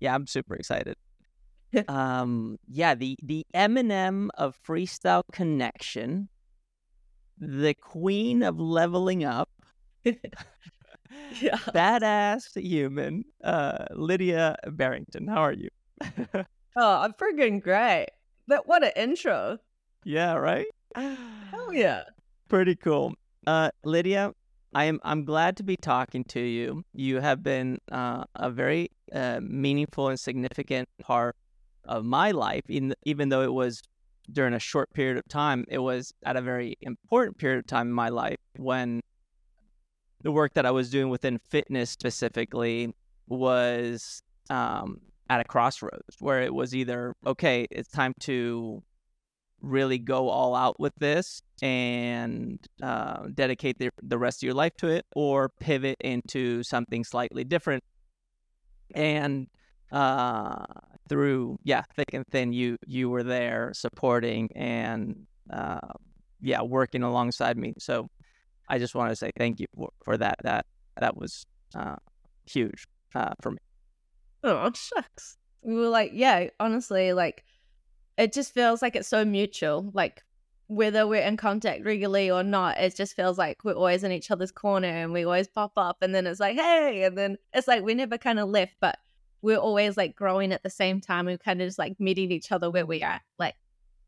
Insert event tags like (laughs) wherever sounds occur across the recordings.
Yeah, I'm super excited. (laughs) um, yeah, the the Eminem of freestyle connection, the queen of leveling up, (laughs) yeah. badass human, uh, Lydia Barrington. How are you? (laughs) oh, I'm freaking great. But what an intro. Yeah, right. Hell yeah. Pretty cool. Uh, Lydia, I am I'm glad to be talking to you. You have been uh, a very uh, meaningful and significant part of my life, in, even though it was during a short period of time. It was at a very important period of time in my life when the work that I was doing within fitness specifically was um, at a crossroads where it was either okay, it's time to really go all out with this and uh, dedicate the, the rest of your life to it or pivot into something slightly different. And uh, through yeah thick and thin you you were there supporting and uh, yeah working alongside me. So i just want to say thank you for, for that that that was uh, huge uh, for me. Oh shucks we were like yeah honestly like it just feels like it's so mutual. Like whether we're in contact regularly or not, it just feels like we're always in each other's corner and we always pop up and then it's like, hey, and then it's like we never kind of left, but we're always like growing at the same time. We kind of just like meeting each other where we are. Like,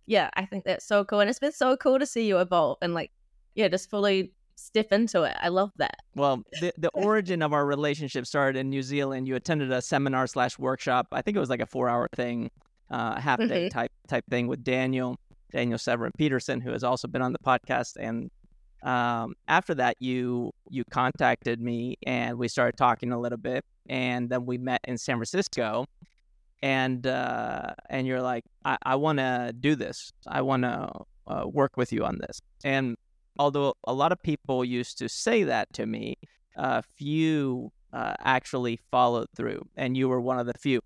yeah, I think that's so cool. And it's been so cool to see you evolve and like, yeah, just fully step into it. I love that. Well, the the (laughs) origin of our relationship started in New Zealand. You attended a seminar slash workshop. I think it was like a four hour thing uh, half day mm-hmm. type type thing with Daniel Daniel Severin Peterson, who has also been on the podcast. And um, after that, you you contacted me and we started talking a little bit, and then we met in San Francisco. And uh, and you're like, I, I want to do this. I want to uh, work with you on this. And although a lot of people used to say that to me, a few uh, actually followed through, and you were one of the few.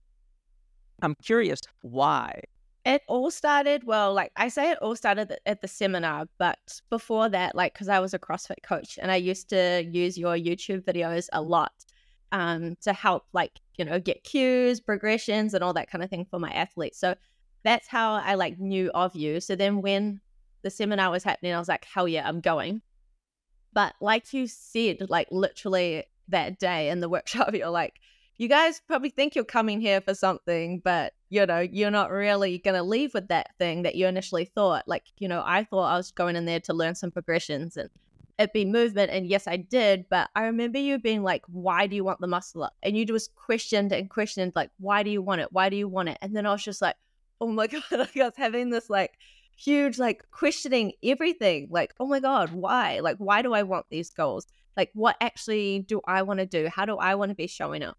I'm curious why. It all started, well, like I say, it all started at the seminar, but before that, like, because I was a CrossFit coach and I used to use your YouTube videos a lot um, to help, like, you know, get cues, progressions, and all that kind of thing for my athletes. So that's how I like knew of you. So then when the seminar was happening, I was like, hell yeah, I'm going. But like you said, like literally that day in the workshop, (laughs) you're like, you guys probably think you're coming here for something, but you know, you're not really going to leave with that thing that you initially thought. Like, you know, I thought I was going in there to learn some progressions and it be movement. And yes, I did. But I remember you being like, why do you want the muscle up? And you just questioned and questioned, like, why do you want it? Why do you want it? And then I was just like, oh my (laughs) God, I was having this like huge, like questioning everything. Like, oh my God, why? Like, why do I want these goals? Like, what actually do I want to do? How do I want to be showing up?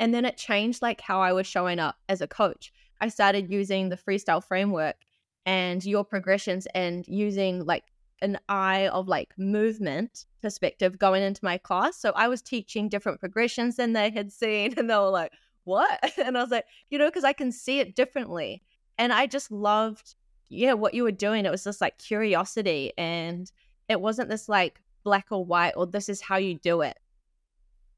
And then it changed like how I was showing up as a coach. I started using the freestyle framework and your progressions and using like an eye of like movement perspective going into my class. So I was teaching different progressions than they had seen (laughs) and they were like, "What?" (laughs) And I was like, "You know, because I can see it differently." And I just loved yeah, what you were doing. It was just like curiosity and it wasn't this like black or white or this is how you do it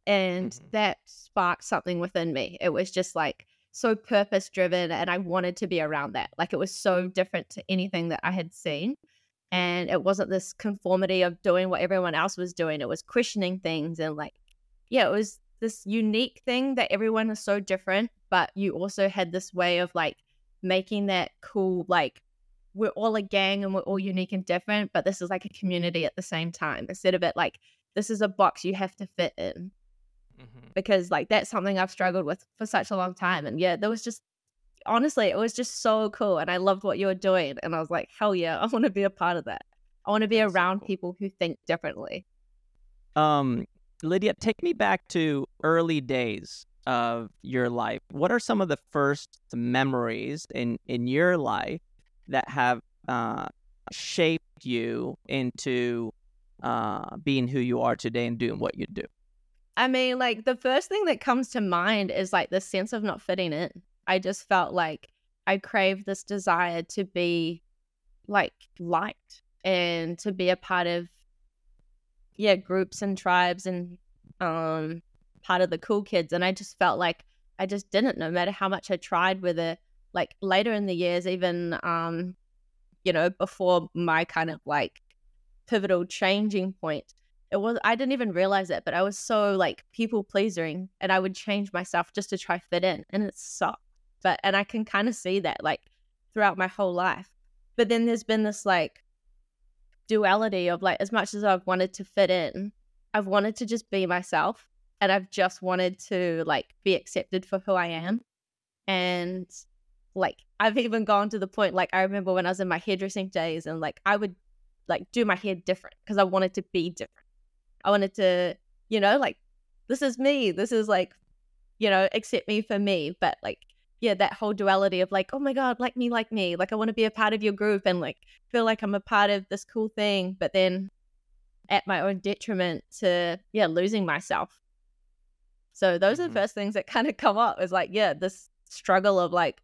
and mm-hmm. that sparked something within me. It was just like so purpose driven, and I wanted to be around that. Like it was so different to anything that I had seen. And it wasn't this conformity of doing what everyone else was doing. It was questioning things and like, yeah, it was this unique thing that everyone is so different, but you also had this way of like making that cool, like, we're all a gang and we're all unique and different, but this is like a community at the same time instead of it like, this is a box you have to fit in mm-hmm. because like that's something I've struggled with for such a long time. And yeah, there was just honestly, it was just so cool. And I loved what you were doing. And I was like, hell yeah, (laughs) I want to be a part of that. I want to be that's around so cool. people who think differently. Um, Lydia, take me back to early days of your life. What are some of the first memories in in your life that have uh, shaped you into uh, being who you are today and doing what you do? I mean, like the first thing that comes to mind is like the sense of not fitting in. I just felt like I craved this desire to be like liked and to be a part of yeah, groups and tribes and um part of the cool kids and I just felt like I just didn't, no matter how much I tried, whether like later in the years, even, um, you know, before my kind of like pivotal changing point, it was, I didn't even realize it, but I was so like people pleasing and I would change myself just to try fit in and it sucked. But, and I can kind of see that like throughout my whole life. But then there's been this like duality of like, as much as I've wanted to fit in, I've wanted to just be myself and I've just wanted to like be accepted for who I am. And like I've even gone to the point like I remember when I was in my hairdressing days and like I would like do my hair different because I wanted to be different. I wanted to, you know, like this is me. This is like, you know, accept me for me. But like, yeah, that whole duality of like, oh my God, like me, like me. Like I want to be a part of your group and like feel like I'm a part of this cool thing. But then at my own detriment to, yeah, losing myself. So those mm-hmm. are the mm-hmm. first things that kind of come up is like, yeah, this struggle of like,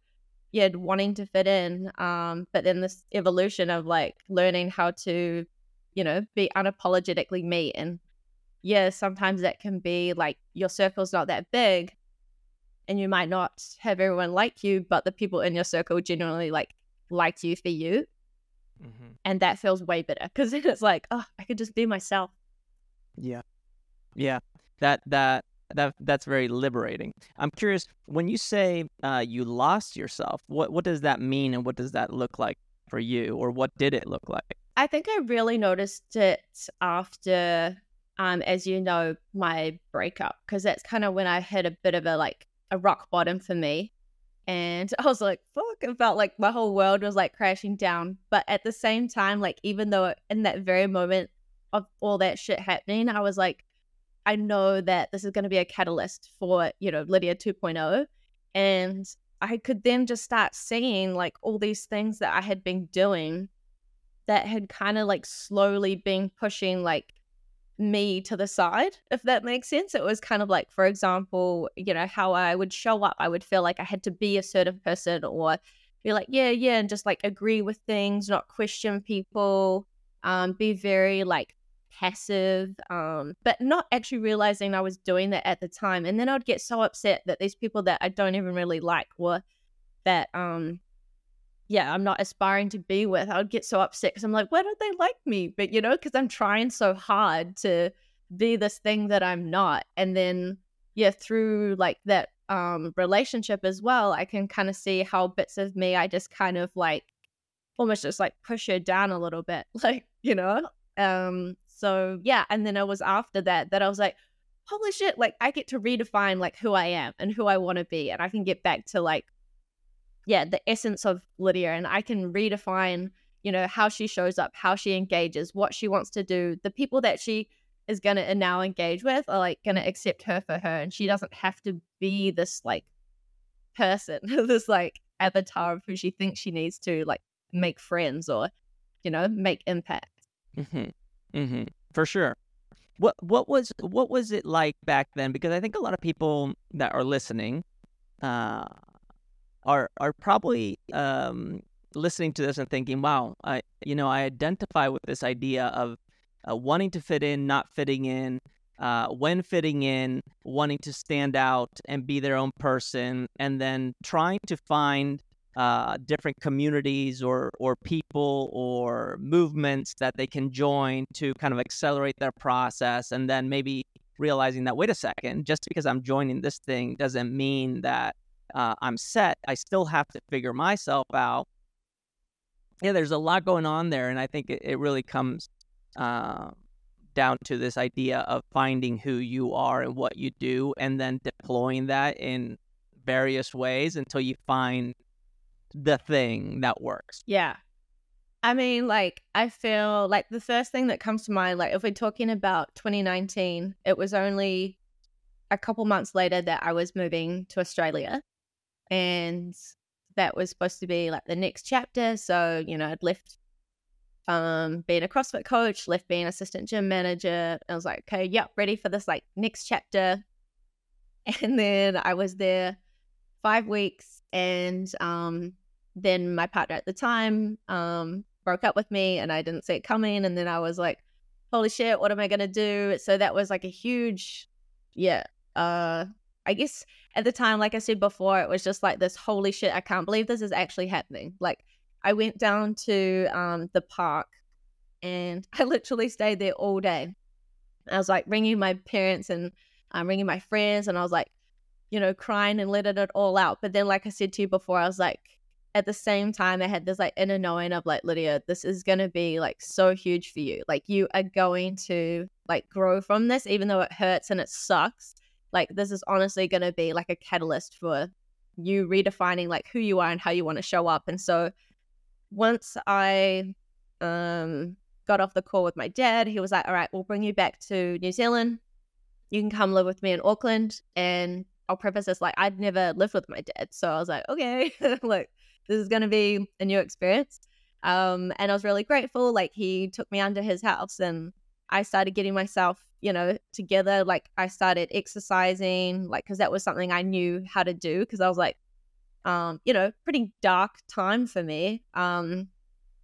yeah, wanting to fit in. Um, but then this evolution of like learning how to, you know, be unapologetically me. And yeah, sometimes that can be like your circle's not that big and you might not have everyone like you, but the people in your circle genuinely like like you for you. Mm-hmm. And that feels way better because (laughs) then it's like, oh, I could just be myself. Yeah. Yeah. That, that, that that's very liberating. I'm curious when you say uh, you lost yourself. What what does that mean, and what does that look like for you, or what did it look like? I think I really noticed it after, um, as you know, my breakup, because that's kind of when I hit a bit of a like a rock bottom for me, and (laughs) I was like, "Fuck!" It felt like my whole world was like crashing down. But at the same time, like even though in that very moment of all that shit happening, I was like, I know that this is going to be a catalyst for, you know, Lydia 2.0. And I could then just start seeing like all these things that I had been doing that had kind of like slowly been pushing like me to the side, if that makes sense. It was kind of like, for example, you know, how I would show up, I would feel like I had to be a certain person or be like, yeah, yeah, and just like agree with things, not question people, um, be very like passive, um, but not actually realizing I was doing that at the time. And then I'd get so upset that these people that I don't even really like were that, um, yeah, I'm not aspiring to be with. I would get so upset because I'm like, why don't they like me? But you know, because I'm trying so hard to be this thing that I'm not. And then, yeah, through like that um relationship as well, I can kind of see how bits of me I just kind of like almost just like push her down a little bit, (laughs) like you know. Um, so yeah, and then it was after that that I was like, holy shit, like I get to redefine like who I am and who I want to be, and I can get back to like, yeah, the essence of Lydia, and I can redefine, you know, how she shows up, how she engages, what she wants to do, the people that she is gonna now engage with are like gonna accept her for her, and she doesn't have to be this like person, (laughs) this like avatar of who she thinks she needs to like make friends or, you know, make impact. Mm-hmm. Mm-hmm. For sure. What what was what was it like back then? Because I think a lot of people that are listening uh, are are probably um, listening to this and thinking, "Wow, I you know I identify with this idea of uh, wanting to fit in, not fitting in, uh, when fitting in, wanting to stand out and be their own person, and then trying to find uh, different communities or or people or movements that they can join to kind of accelerate their process, and then maybe realizing that wait a second, just because I'm joining this thing doesn't mean that uh, I'm set. I still have to figure myself out. Yeah, there's a lot going on there, and I think it, it really comes uh, down to this idea of finding who you are and what you do, and then deploying that in various ways until you find the thing that works. Yeah. I mean, like, I feel like the first thing that comes to mind, like, if we're talking about 2019, it was only a couple months later that I was moving to Australia. And that was supposed to be like the next chapter. So, you know, I'd left um, being a CrossFit coach, left being assistant gym manager. I was like, okay, yep, ready for this like next chapter. (laughs) And then I was there five weeks and um, then my partner at the time um, broke up with me and I didn't see it coming. And then I was like, holy shit, what am I going to do? So that was like a huge, yeah, uh, I guess at the time, like I said before, it was just like this holy shit, I can't believe this is actually happening. Like I went down to um, the park and (laughs) I literally stayed there all day. I was like ringing my parents and um, ringing my friends, and I was like, you know, crying and letting it all out. But then, like I said to you before, I was like, at the same time, I had this like inner knowing of like, Lydia, this is going to be like so huge for you. Like, you are going to like grow from this, even though it hurts and it sucks. Like, this is honestly going to be like a catalyst for you redefining like who you are and how you want to show up. And so, once I um got off the call with my dad, he was like, All right, we'll bring you back to New Zealand. You can come live with me in Auckland. And I'll preface this like I'd never lived with my dad. So I was like, okay, (laughs) like this is gonna be a new experience. Um, and I was really grateful. Like he took me under his house and I started getting myself, you know, together. Like I started exercising, like because that was something I knew how to do. Because I was like, um, you know, pretty dark time for me. Um,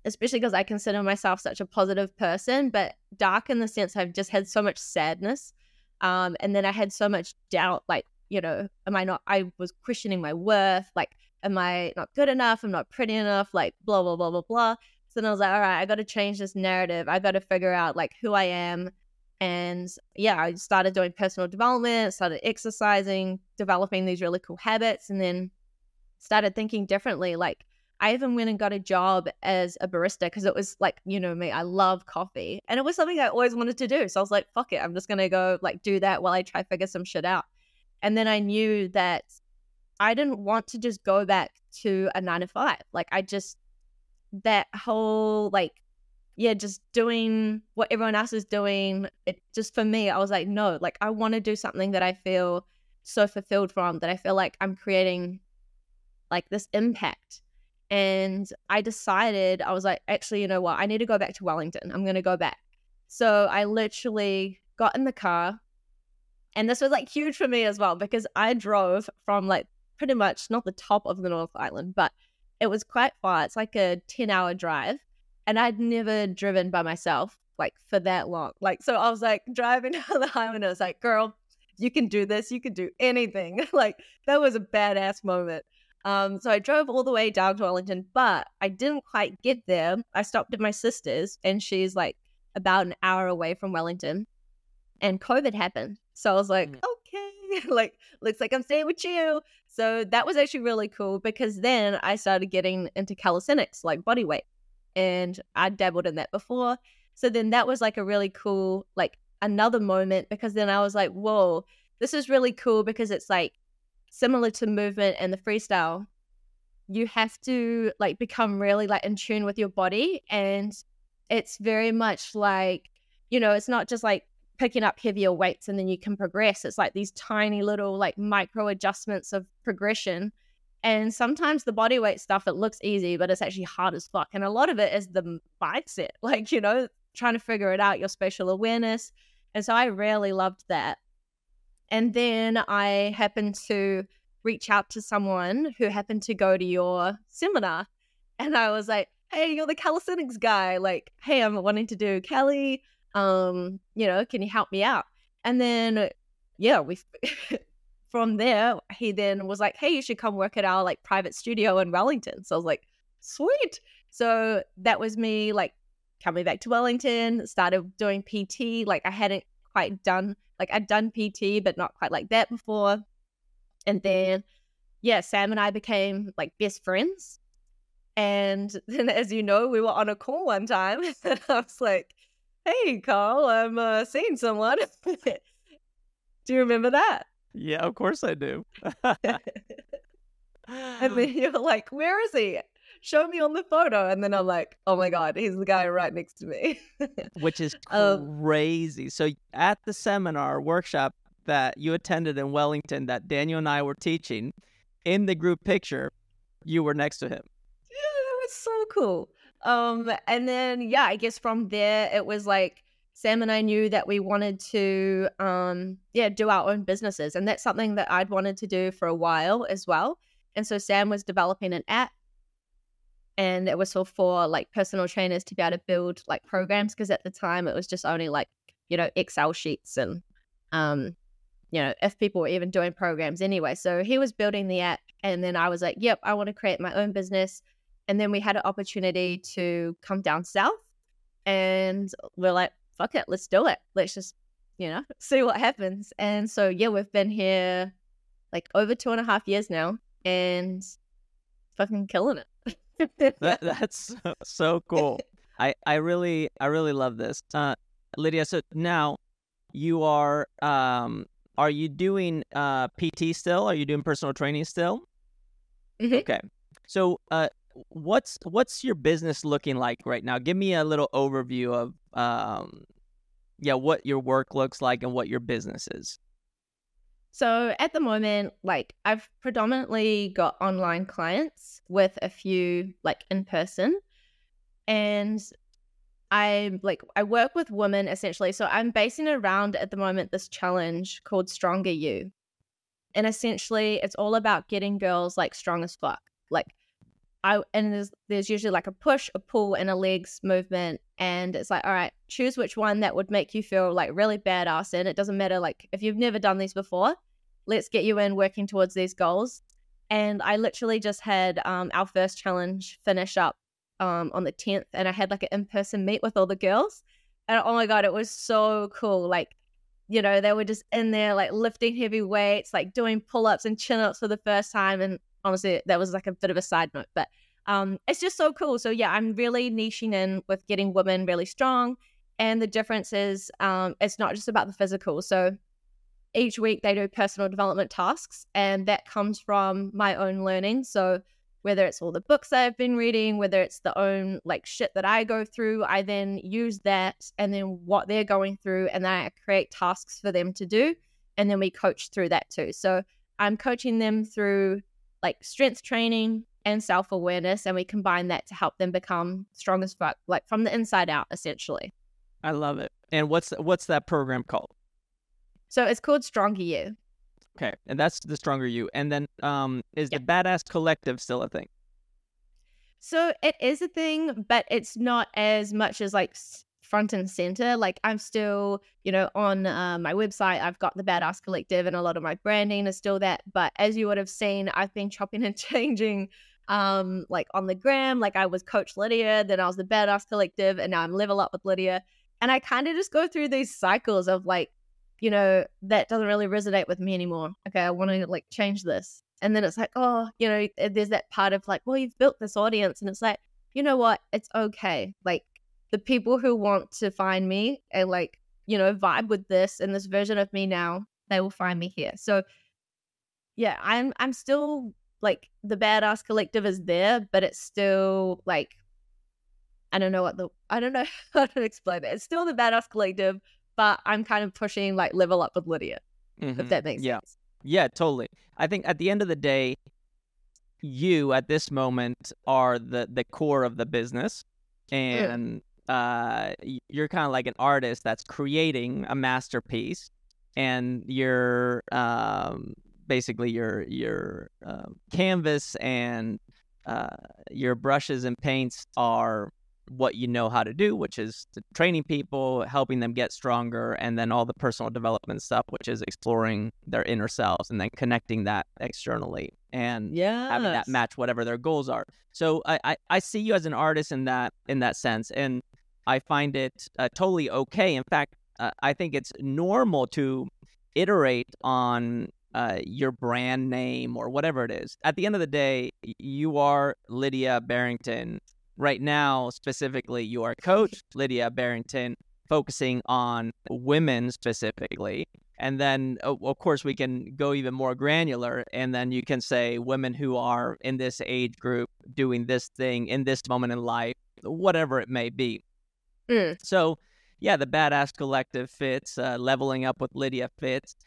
especially because I consider myself such a positive person, but dark in the sense I've just had so much sadness. Um, and then I had so much doubt, like, you know, am I not, I was questioning my worth, like, am I not good enough? I'm not pretty enough, like, blah, blah, blah, blah, blah. So then I was like, all right, I got to change this narrative. I got to figure out, like, who I am. And yeah, I started doing personal development, started exercising, developing these really cool habits, and then started thinking differently. Like, I even went and got a job as a barista because it was like, you know me, I love coffee. And it was something I always wanted to do. So I was like, fuck it, I'm just going to go like do that while I try figure some shit out. And then I knew that I didn't want to just go back to a nine to five. Like, I just, that whole like, yeah, just doing what everyone else is doing. It just for me, I was like, no, like, I want to do something that I feel so fulfilled from, that I feel like I'm creating like this impact and I decided, I was like, actually, you know what? I need to go back to Wellington. I'm going to go back. So I literally got in the car. And this was like huge for me as well because I drove from like pretty much not the top of the North Island, but it was quite far. It's like a 10 hour drive. And I'd never driven by myself like for that long. Like, so I was like driving (laughs) down the highway and I was like, girl, you can do this. You can do anything. (laughs) like, that was a badass moment. Um, so I drove all the way down to Wellington, but I didn't quite get there. I stopped at my sister's, and she's like about an hour away from Wellington, and COVID happened. So I was like, mm. okay, (laughs) like looks like I'm staying with you. So that was actually really cool because then I started getting into calisthenics, like body weight, and I dabbled in that before. So then that was like a really cool, like another moment because then I was like, whoa, this is really cool because it's like similar to movement and the freestyle, you have to like become really like in tune with your body. And it's very much like, you know, it's not just like picking up heavier weights and then you can progress. It's like these tiny little like micro adjustments of progression. And sometimes the body weight stuff, it looks easy, but it's actually hard as fuck. And a lot of it is the mindset, (laughs) like, you know, trying to figure it out, your spatial awareness. And so I really loved that. And then I happened to reach out to someone who happened to go to your seminar. And I was like, hey, you're the calisthenics guy. Like, hey, I'm wanting to do cali. Um, you know, can you help me out? And then, yeah, we (laughs) from there, he then was like, hey, you should come work at our like private studio in Wellington. So I was like, sweet. So that was me like coming back to Wellington, started doing PT. Like I hadn't quite done like I'd done PT, but not quite like that before. And then, yeah, Sam and I became like best friends. And (laughs) then, as you know, we were on a call one time, (laughs) and I was like, "Hey, Carl, I'm uh, seeing someone." (laughs) do you remember that? Yeah, of course I do. (laughs) and then (laughs) you're like, "Where is he?" show me on the photo. And then I'm like, oh my God, he's the guy right next to me. (laughs) Which is um, crazy. Um, so at the seminar workshop that you attended in Wellington that Daniel and I were teaching, in the group picture, you were next to him. Yeah, that was so cool. Um, and then yeah, I guess from there it was like Sam and I knew that we wanted to um yeah, do our own businesses. And that's something that I'd wanted to do for a while as well. And so Sam was developing an app and it was for, like personal trainers to be able to build like programs because at the time it was just only like you know excel sheets and um you know, if people were even doing programs anyway. So he was building the app. And then I was like, yep, I want to create my own business. And then we had an opportunity to come down south. And we're like, fuck it, let's do it. Let's just, you know, (laughs) see what happens. And so, yeah, we've been here like over two and a half years now and fucking killing it. (laughs) that, that's so, (laughs) so cool. I, I really I really love this. Uh, Lydia, so now you are um are you doing uh PT still? Are you doing personal training still? Mhm. Okay. So uh what's what's your business looking like right now? Give me a little overview of um yeah, what your work looks like and what your business is. So at the moment, like I've predominantly got online clients with a few like in person. And I like I work with women essentially. So I'm basing around at the moment this challenge called Stronger You. And essentially it's all about getting girls like strong as fuck. Like I and there's there's usually like a push, a pull, and a legs movement. And it's like, all right, choose which one that would make you feel like really badass. And it doesn't matter like if you've never done these before, let's get you in working towards these goals. And I literally just had um, our first challenge finish up um, on the 10th, and I had like an in person meet with all the girls. And oh my God, it was so cool. Like, you know, they were just in there, like lifting heavy weights, like doing pull ups and chin ups for the first time. And honestly, that was like a bit of a side note, but um, it's just so cool. So, yeah, I'm really niching in with getting women really strong. And the difference is um, it's not just about the physical. So, each week they do personal development tasks, and that comes from my own learning. So, whether it's all the books I've been reading, whether it's the own like shit that I go through, I then use that and then what they're going through, and then I create tasks for them to do. And then we coach through that too. So I'm coaching them through like strength training and self awareness, and we combine that to help them become strong as fuck, like from the inside out, essentially. I love it. And what's what's that program called? So it's called Stronger You. Okay, and that's the stronger you. And then, um, is Yeah. the Badass Collective still a thing? So it is a thing, but it's not as much as like front and center. Like I'm still, you know, on uh, my website, I've got the Badass Collective and a lot of my branding is still that. But as you would have seen, I've been chopping (laughs) and changing um like on the gram like i was coach lydia then i was the badass collective and now i'm level up with lydia and i kind of just go through these cycles of like you know that doesn't really resonate with me anymore okay i want to like change this and then it's like oh you know eh, there's that part of like well you've built this audience and it's like you know what it's okay like the people who want to find me and like you know vibe with this and this version of me now they will find me here so yeah i'm i'm still like the badass collective is there but it's still like i don't know what the i don't know (laughs) how to explain it it's still the badass collective but i'm kind of pushing like level up with lydia if Mhm. that makes yeah. sense Yeah, totally. I think at the end of the day, you at this moment are the the core of the business, and uh, you're kind of like an artist that's creating a masterpiece, and you're um, basically your your uh, canvas and uh, your brushes and paints are what you know how to do, which is to training people, helping them get stronger, and then all the personal development stuff, which is exploring their inner selves and then connecting that externally and yeah having that match whatever their goals are. So I, I, I see you as an artist in that in that sense, and I find it uh, totally okay. In fact, uh, I think it's normal to iterate on uh, your brand name or whatever it is. At the end of the day, you are Lydia Barrington. Right now, specifically, you are Coach Lydia Barrington, focusing on women specifically. And then, of course, we can go even more granular. And then you can say women who are in this age group doing this thing in this moment in life, whatever it may be. Mm. So, yeah, the Badass Collective fits, uh, leveling up with Lydia fits.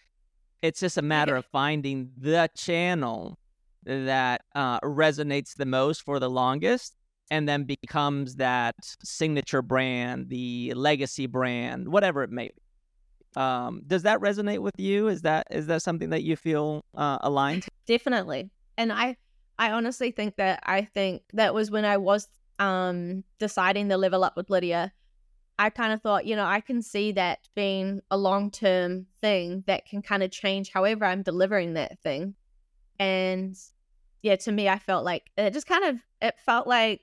It's just a matter of finding the channel that uh, resonates the most for the longest and then becomes that signature brand, the legacy brand, whatever it may be. Um, does that resonate with you? Is that is that something that you feel uh, aligned? definitely and i i honestly think that i think that was when i was um deciding the level up with lydia I kind of thought, you know, I can see that being a long term thing that can kind of change however I'm delivering that thing. And yeah, to me, I felt like it just kind of it felt like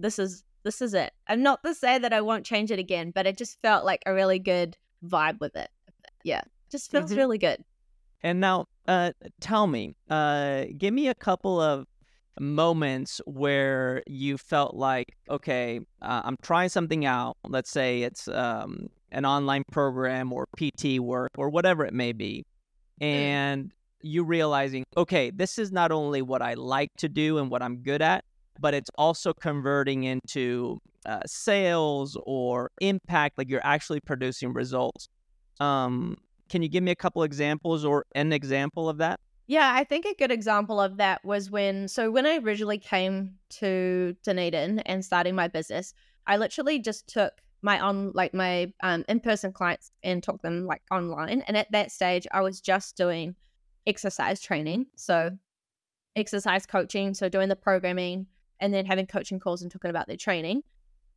this is this is it. I'm not to say that I won't change it again, but it just felt like a really good vibe with it. Yeah, just feels mm-hmm. really good. And now, uh, tell me, uh, give me a couple of moments where you felt like, okay, uh, I'm trying something out. Let's say it's um, an online program or PT work or whatever it may be, mm. and you realizing, okay, this is not only what I like to do and what I'm good at, but it's also converting into uh, sales or impact, like you're actually producing results. Um, can you give me a couple examples or an example of that? Yeah, I think a good example of that was when, so when I originally came to Dunedin and starting my business, I literally just took my on like my um, in-person clients and took them like online. And at that stage, I was just doing exercise training, so exercise coaching, so doing the programming and then having coaching calls and talking about their training.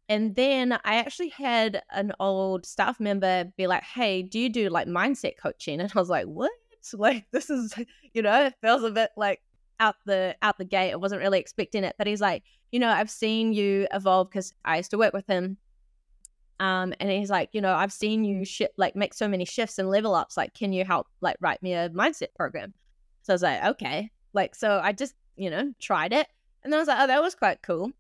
And then I actually had an old staff member be like, Hey, do you do like mindset coaching? (laughs) And I was like, What? Like, this is, you know, it feels a bit like out the out the gate. I wasn't really expecting it. But he's like, you know, I've seen you evolve because I used to work with him. Um, and he's like, you know, I've seen you sh- like make so many shifts and level ups. Like, can you help like write me a mindset program? So I was like, okay. Like, so I just, you know, tried it. And then I was like, oh, that was quite cool.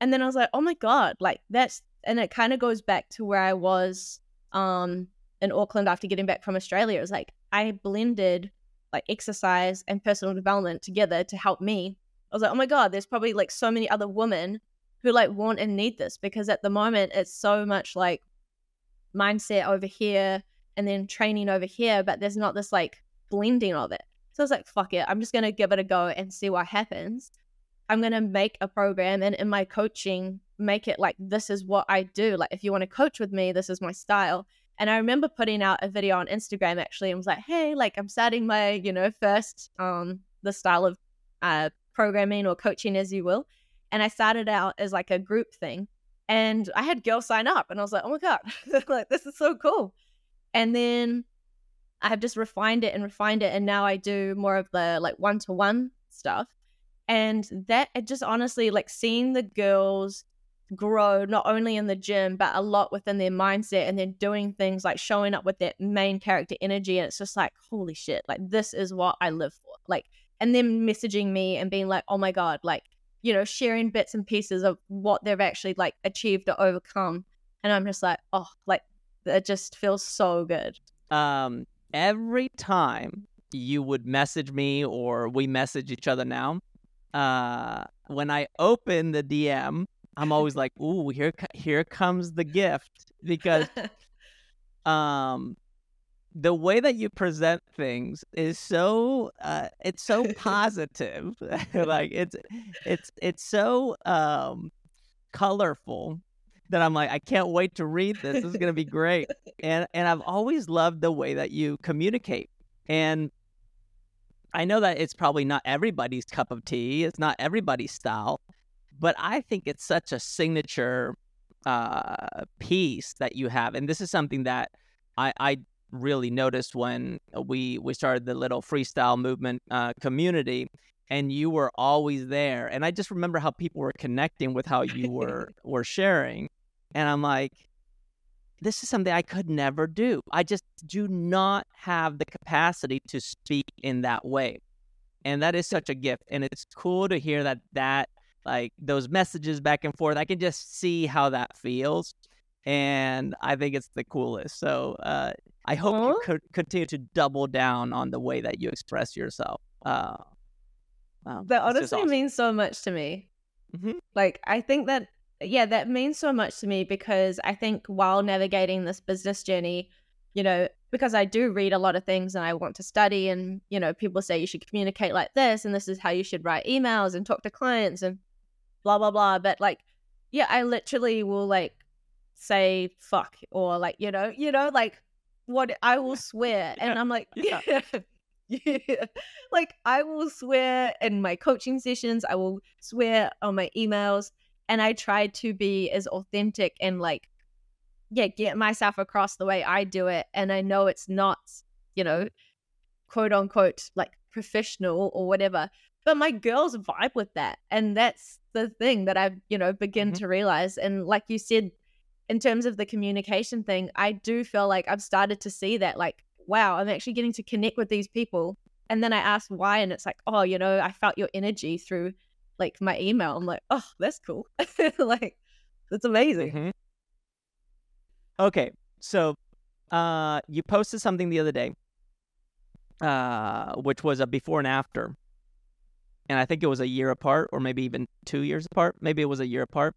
And then I was like, oh my God, like that's, and it kind of goes back to where I was um, in Auckland after getting back from Australia. It was like, I blended like exercise and personal development together to help me. I was like, oh my God, there's probably like so many other women who like want and need this because at the moment it's so much like mindset over here and then training over here, but there's not this like blending of it. So I was like, fuck it, I'm just gonna give it a go and see what happens. I'm going to make a program and in my coaching, make it like this is what I do. Like, if you want to coach with me, this is my style. And I remember putting out a video on Instagram actually and was like, hey, like, I'm starting my, you know, first, um, the style of uh, programming or coaching, as you will. And I started out as like a group thing. And I had girls sign up and I was like, oh my God, (laughs) like, this is so cool. And then I have just refined it and refined it. And now I do more of the like one to one stuff. And that it just honestly like seeing the girls grow not only in the gym but a lot within their mindset and then doing things like showing up with that main character energy and it's just like holy shit like this is what I live for. Like and then messaging me and being like oh my god like you know sharing bits and pieces of what they've actually like achieved or overcome and I'm just like oh like it just feels so good. Um every time you would message me or we message each other now uh, when I open the DM, I'm always like, "Ooh, here here comes the gift," because (laughs) um, the way that you present things is so uh, it's so positive, (laughs) like it's it's it's so um colorful that I'm like, I can't wait to read this. This is gonna be great, (laughs) and and I've always loved the way that you communicate. And I know that it's probably not everybody's cup of tea. It's not everybody's style, but I think it's such a signature uh, piece that you have, and this is something that I, I really noticed when we we started the little freestyle movement uh, community, and you were always there. And I just remember how people were connecting with how you (laughs) were were sharing, and I'm like, this is something I could never do. I just do not have the capacity to speak in that way. And that is such a gift. And it's cool to hear that, that like those messages back and forth, I can just see how that feels. And I think it's the coolest. So uh, I hope you could continue to double down on the way that you express yourself. Uh, wow, that honestly awesome. means so much to me. Mm-hmm. Like, I think that yeah, that means so much to me because I think while navigating this business journey, you know, because I do read a lot of things and I want to study, and, you know, people say you should communicate like this, and this is how you should write emails and talk to clients and blah, blah, blah. But like, yeah, I literally will like say fuck or like, you know, you know, like what I will (laughs) swear. And I'm like, yeah. (laughs) yeah. Like I will swear in my coaching sessions, I will swear on my emails and I tried to be as authentic and like yeah, get myself across the way I do it. And I know it's not, you know, quote unquote, like professional or whatever. But my girls vibe with that. And that's the thing that I've, you know, begin mm-hmm. to realize. And like you said, in terms of the communication thing, I do feel like I've started to see that, like, wow, I'm actually getting to connect with these people. And then I asked why, and it's like, oh, you know, I felt your energy through like my email. I'm like, oh, that's cool. (laughs) like, that's amazing. Mm-hmm. Okay, so uh, you posted something the other day, uh, which was a before and after, and I think it was a year apart, or maybe even two years apart. Maybe it was a year apart.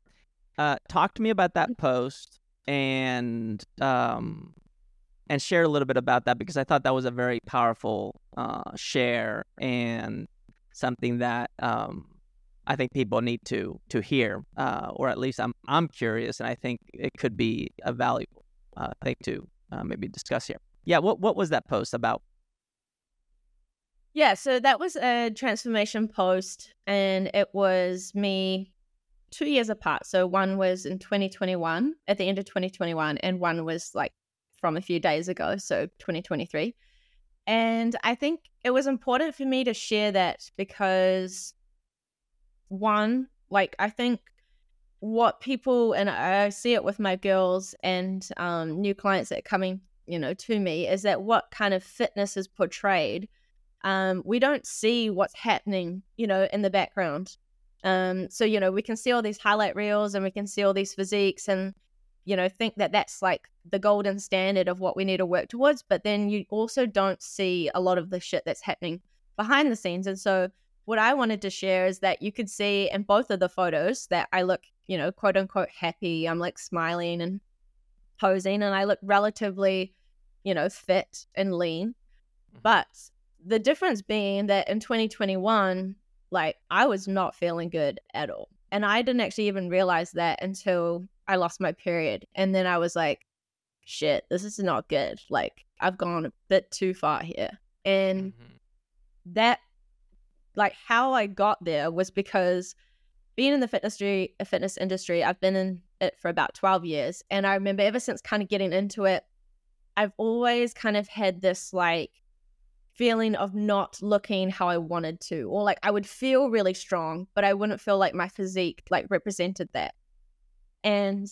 Uh, talk to me about that mm. post and um, and share a little bit about that because I thought that was a very powerful uh, share and something that um, I think people need to to hear, uh, or at least I'm I'm curious, and I think it could be a valuable uh, thing to uh, maybe discuss here. Yeah, what what was that post about? Yeah, so that was a transformation post, and it was me two years apart. So one was in 2021, at the end of 2021, and one was like from a few days ago, so 2023. And I think it was important for me to share that because one, like I think what people and I see it with my girls and um, new clients that are coming, you know, to me is that what kind of fitness is portrayed. Um, we don't see what's happening, you know, in the background. Um, so you know, we can see all these highlight reels and we can see all these physiques and you know think that that's like the golden standard of what we need to work towards. But then you also don't see a lot of the shit that's happening behind the scenes. And so what I wanted to share is that you could see in both of the photos that I look, you know, quote unquote happy. I'm like smiling and posing, and I look relatively, you know, fit and lean. Mm-hmm. But the difference being that in 2021, like I was not feeling good at all. And I didn't actually even realize that until I lost my period. And then I was like, shit, this is not good. Like I've gone a bit too far here. And mm-hmm. that like how I got there was because being in the fitness industry, uh, fitness industry, I've been in it for about 12 years. And I remember ever since kind of getting into it, I've always kind of had this like feeling of not looking how I wanted to, or like I would feel really strong, but I wouldn't feel like my physique like represented that. And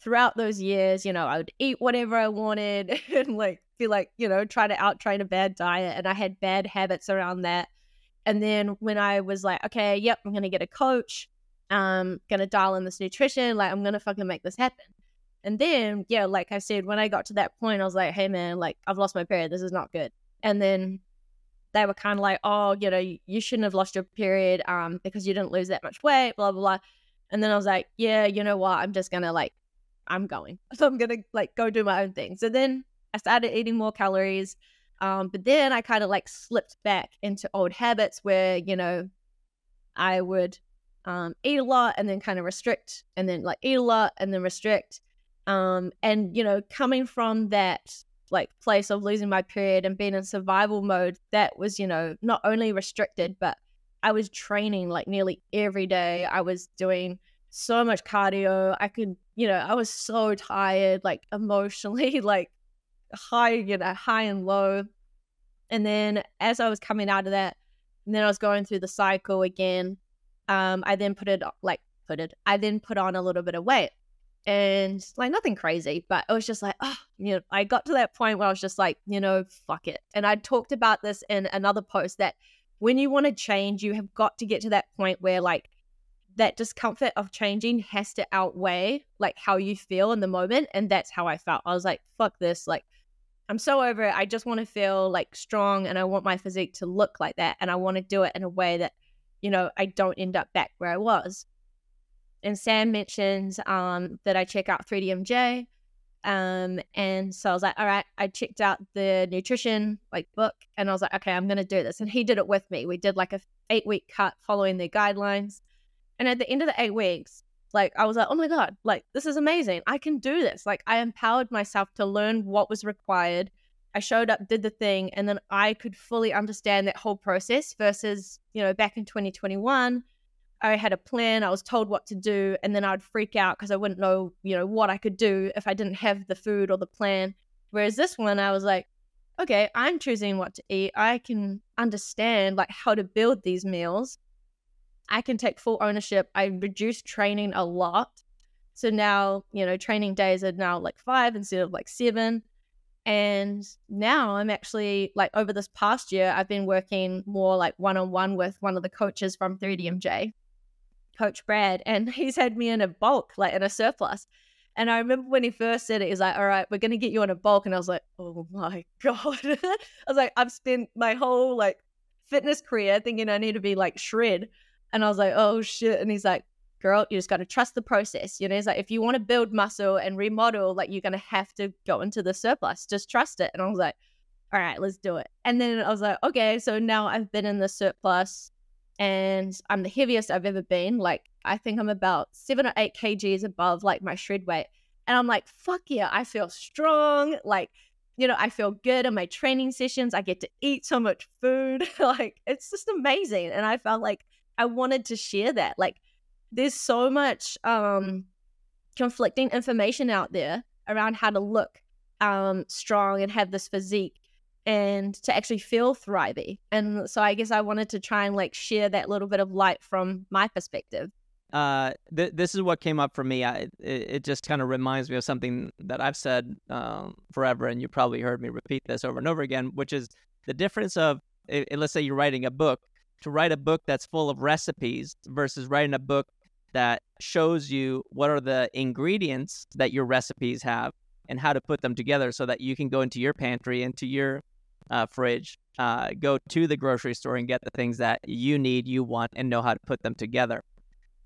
throughout those years, you know, I would eat whatever I wanted (laughs) and like feel like, you know, try to out train a bad diet. And I had bad habits around that. And then when I was like, okay, yep, I'm gonna get a coach, um, gonna dial in this nutrition, like I'm gonna fucking make this happen. And then, yeah, like I said, when I got to that point, I was like, hey man, like I've lost my period. This is not good. And then they were kind of like, oh, you know, you shouldn't have lost your period um because you didn't lose that much weight, blah blah blah. And then I was like, yeah, you know what? I'm just gonna like, I'm going. So (laughs) I'm gonna like go do my own thing. So then I started eating more calories. Um, but then I kind of like slipped back into old habits where, you know, I would um, eat a lot and then kind of restrict and then like eat a lot and then restrict. Um, and, you know, coming from that like place of losing my period and being in survival mode, that was, you know, not only restricted, but I was training like nearly every day. I was doing so much cardio. I could, you know, I was so tired, like emotionally, (laughs) like high, you know, high and low. And then as I was coming out of that, and then I was going through the cycle again, um, I then put it like put it, I then put on a little bit of weight. And like nothing crazy, but it was just like, oh, you know, I got to that point where I was just like, you know, fuck it. And I talked about this in another post that when you want to change, you have got to get to that point where like that discomfort of changing has to outweigh like how you feel in the moment. And that's how I felt. I was like, fuck this. Like, I'm so over it. I just want to feel like strong and I want my physique to look like that. And I want to do it in a way that, you know, I don't end up back where I was. And Sam mentioned um, that I check out 3DMJ. Um, and so I was like, all right, I checked out the nutrition like book and I was like, okay, I'm going to do this. And he did it with me. We did like a eight week cut following the guidelines. And at the end of the eight weeks, like I was like, oh my God, like this is amazing. I can do this. Like I empowered myself to learn what was required. I showed up, did the thing, and then I could fully understand that whole process versus, you know, back in 2021 I had a plan, I was told what to do, and then I'd freak out because I wouldn't know, you know, what I could do if I didn't have the food or the plan. Whereas this one, I was like, okay, I'm choosing what to eat. I can understand like how to build these meals. I can take full ownership. I reduced training a lot. So now, you know, training days are now like five instead of like seven. And now I'm actually like over this past year, I've been working more like one on one with one of the coaches from 3DMJ, Coach Brad, and (laughs) he's had me in a bulk, like in a surplus. And I remember when he first said it, he's like, All right, we're gonna get you in a bulk. And I was like, Oh my (laughs) God. (laughs) I was like, I've spent my whole like fitness career thinking I need to be like shred. And I was like, Oh shit. And he's like, girl, you just got to trust the process. You know, it's like if you want to build muscle and remodel, like you're going to have to go into the surplus. Just trust it. And I was like, all right, let's do it. And then I was like, okay, so now I've been in the surplus and I'm the heaviest I've ever been. Like, I think I'm about seven or eight kgs above like my shred weight. And I'm like, fuck yeah, I feel strong. Like, you know, I feel good in my training sessions. I get to eat so much food. (laughs) like, it's just amazing. And I felt like I wanted to share that. Like, there's so much um, conflicting information out there around how to look um, strong and have this physique and to actually feel thriving. And so I guess I wanted to try and like share that little bit of light from my perspective. Uh, th- this is what came up for me. I, it, it just kind of reminds me of something that I've said um, forever, and you probably heard me repeat this over and over again, which is the difference of, it, let's say you're writing a book, to write a book that's full of recipes versus writing a book that shows you what are the ingredients that your recipes have and how to put them together so that you can go into your pantry, into your uh, fridge, uh, go to the grocery store and get the things that you need, you want, and know how to put them together.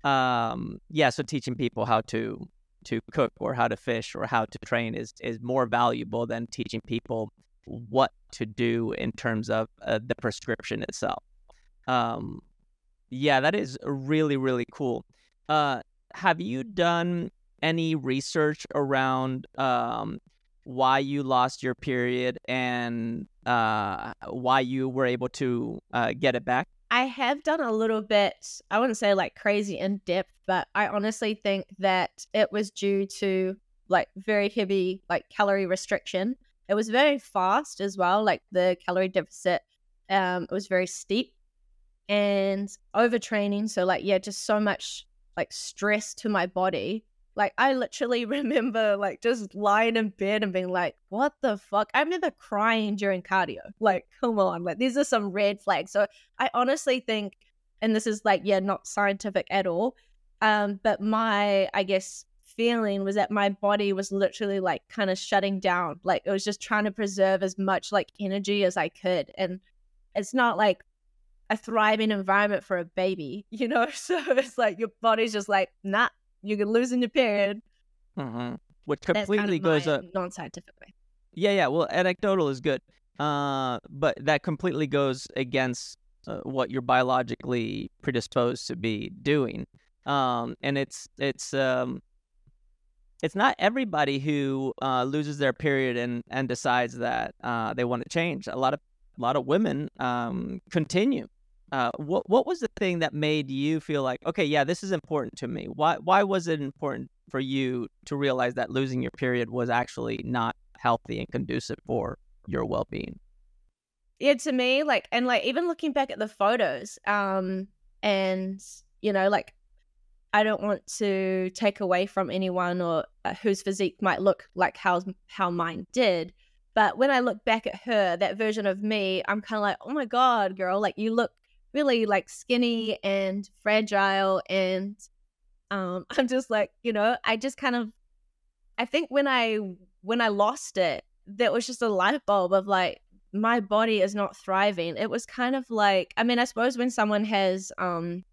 Um, yeah, so teaching people how to to cook or how to fish or how to train is is more valuable than teaching people what to do in terms of uh, the prescription itself. Um, yeah, that is really really cool. Uh, have you done any research around um, why you lost your period and uh, why you were able to uh, get it back? I have done a little bit, I wouldn't say like crazy in depth, but I honestly think that it was due to like very heavy like calorie restriction. It was very fast as well, like the calorie deficit um it was very steep and overtraining so like yeah just so much like stress to my body. Like I literally (laughs) remember like just lying in bed and being like, what the fuck? I remember crying during cardio. Like, come on, like these are some red flags. So I honestly think, and this is like, yeah, not scientific at all. Um, but my, I guess, feeling was that my body was literally like kind of shutting down. Like it was just trying to preserve as much like energy as I could. And it's not like a thriving environment for a baby, you know? (laughs) So it's like your body's just like, nah, you're losing your period. Mm-hmm. Which completely kind of goes up non scientifically. Yeah, yeah. Well, anecdotal is good. Uh, but that completely goes against uh, what you're biologically predisposed to be doing. Um, and it's it's um, it's not everybody who uh, loses their period and and decides that uh, they want to change. A lot of a lot of women um, continue uh, what what was the thing that made you feel like okay yeah this is important to me. Why why was it important for you to realize that losing your period was actually not healthy and conducive for your well-being? Yeah to me like and like even looking back at the photos um and you know like i don't want to take away from anyone or uh, whose physique might look like how how mine did but when i look back at her that version of me i'm kind of like oh my god girl like you look really like skinny and fragile and um (laughs) i'm just like you know i just kind of i think when i when i lost it that was just a light bulb of like my body is not thriving. It was kind of like i mean i suppose when someone has um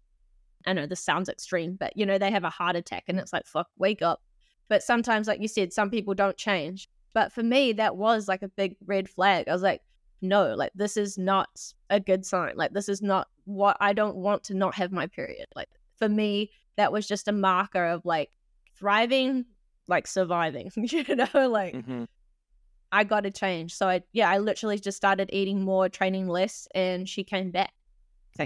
i know this sounds extreme but you know they have a heart attack and it's like fuck wake up. But sometimes like you said some people don't change. But for me that was like a big red flag. I was like no, like this is not a good sign. Like this is not what I don't want to not have my period. Like for me, that was just a marker of like thriving, like surviving, (laughs) you know, like mm-hmm. I got to change. So I, yeah, I literally just started eating more, training less, and she came back.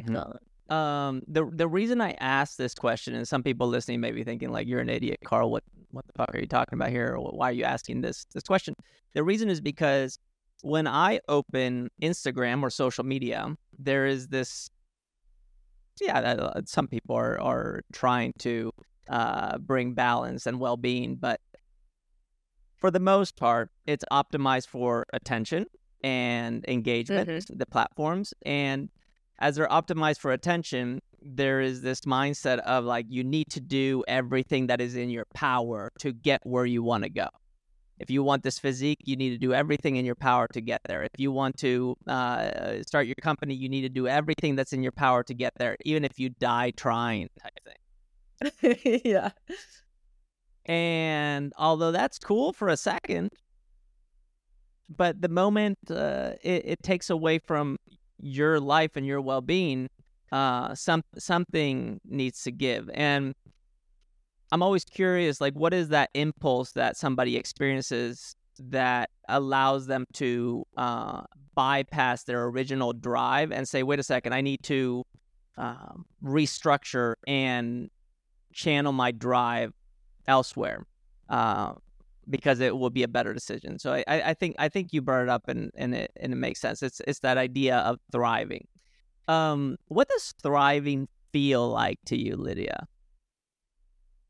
Mm-hmm. um, the the reason I asked this question, and some people listening may be thinking like, "You're an idiot, Carl. What what the fuck are you talking about here? Or why are you asking this this question?" The reason is because when I open Instagram or social media, there is this. Yeah, uh, some people are are trying to uh, bring balance and well being, but for the most part, it's optimized for attention and engagement, mm-hmm. the platforms. And as they're optimized for attention, there is this mindset of like you need to do everything that is in your power to get where you want to go. If you want this physique, you need to do everything in your power to get there. If you want to uh, start your company, you need to do everything that's in your power to get there, even if you die trying, type thing. (laughs) yeah. And although that's cool for a second, but the moment uh, it, it, takes away from your life and your well-being uh, some something needs to give and i'm always curious like what is that impulse that somebody experiences that allows them to uh, bypass their original drive and say wait a second i need to um, restructure and channel my drive elsewhere uh, because it will be a better decision. So I, I think I think you brought it up and, and it and it makes sense. It's it's that idea of thriving. Um, what does thriving feel like to you, Lydia?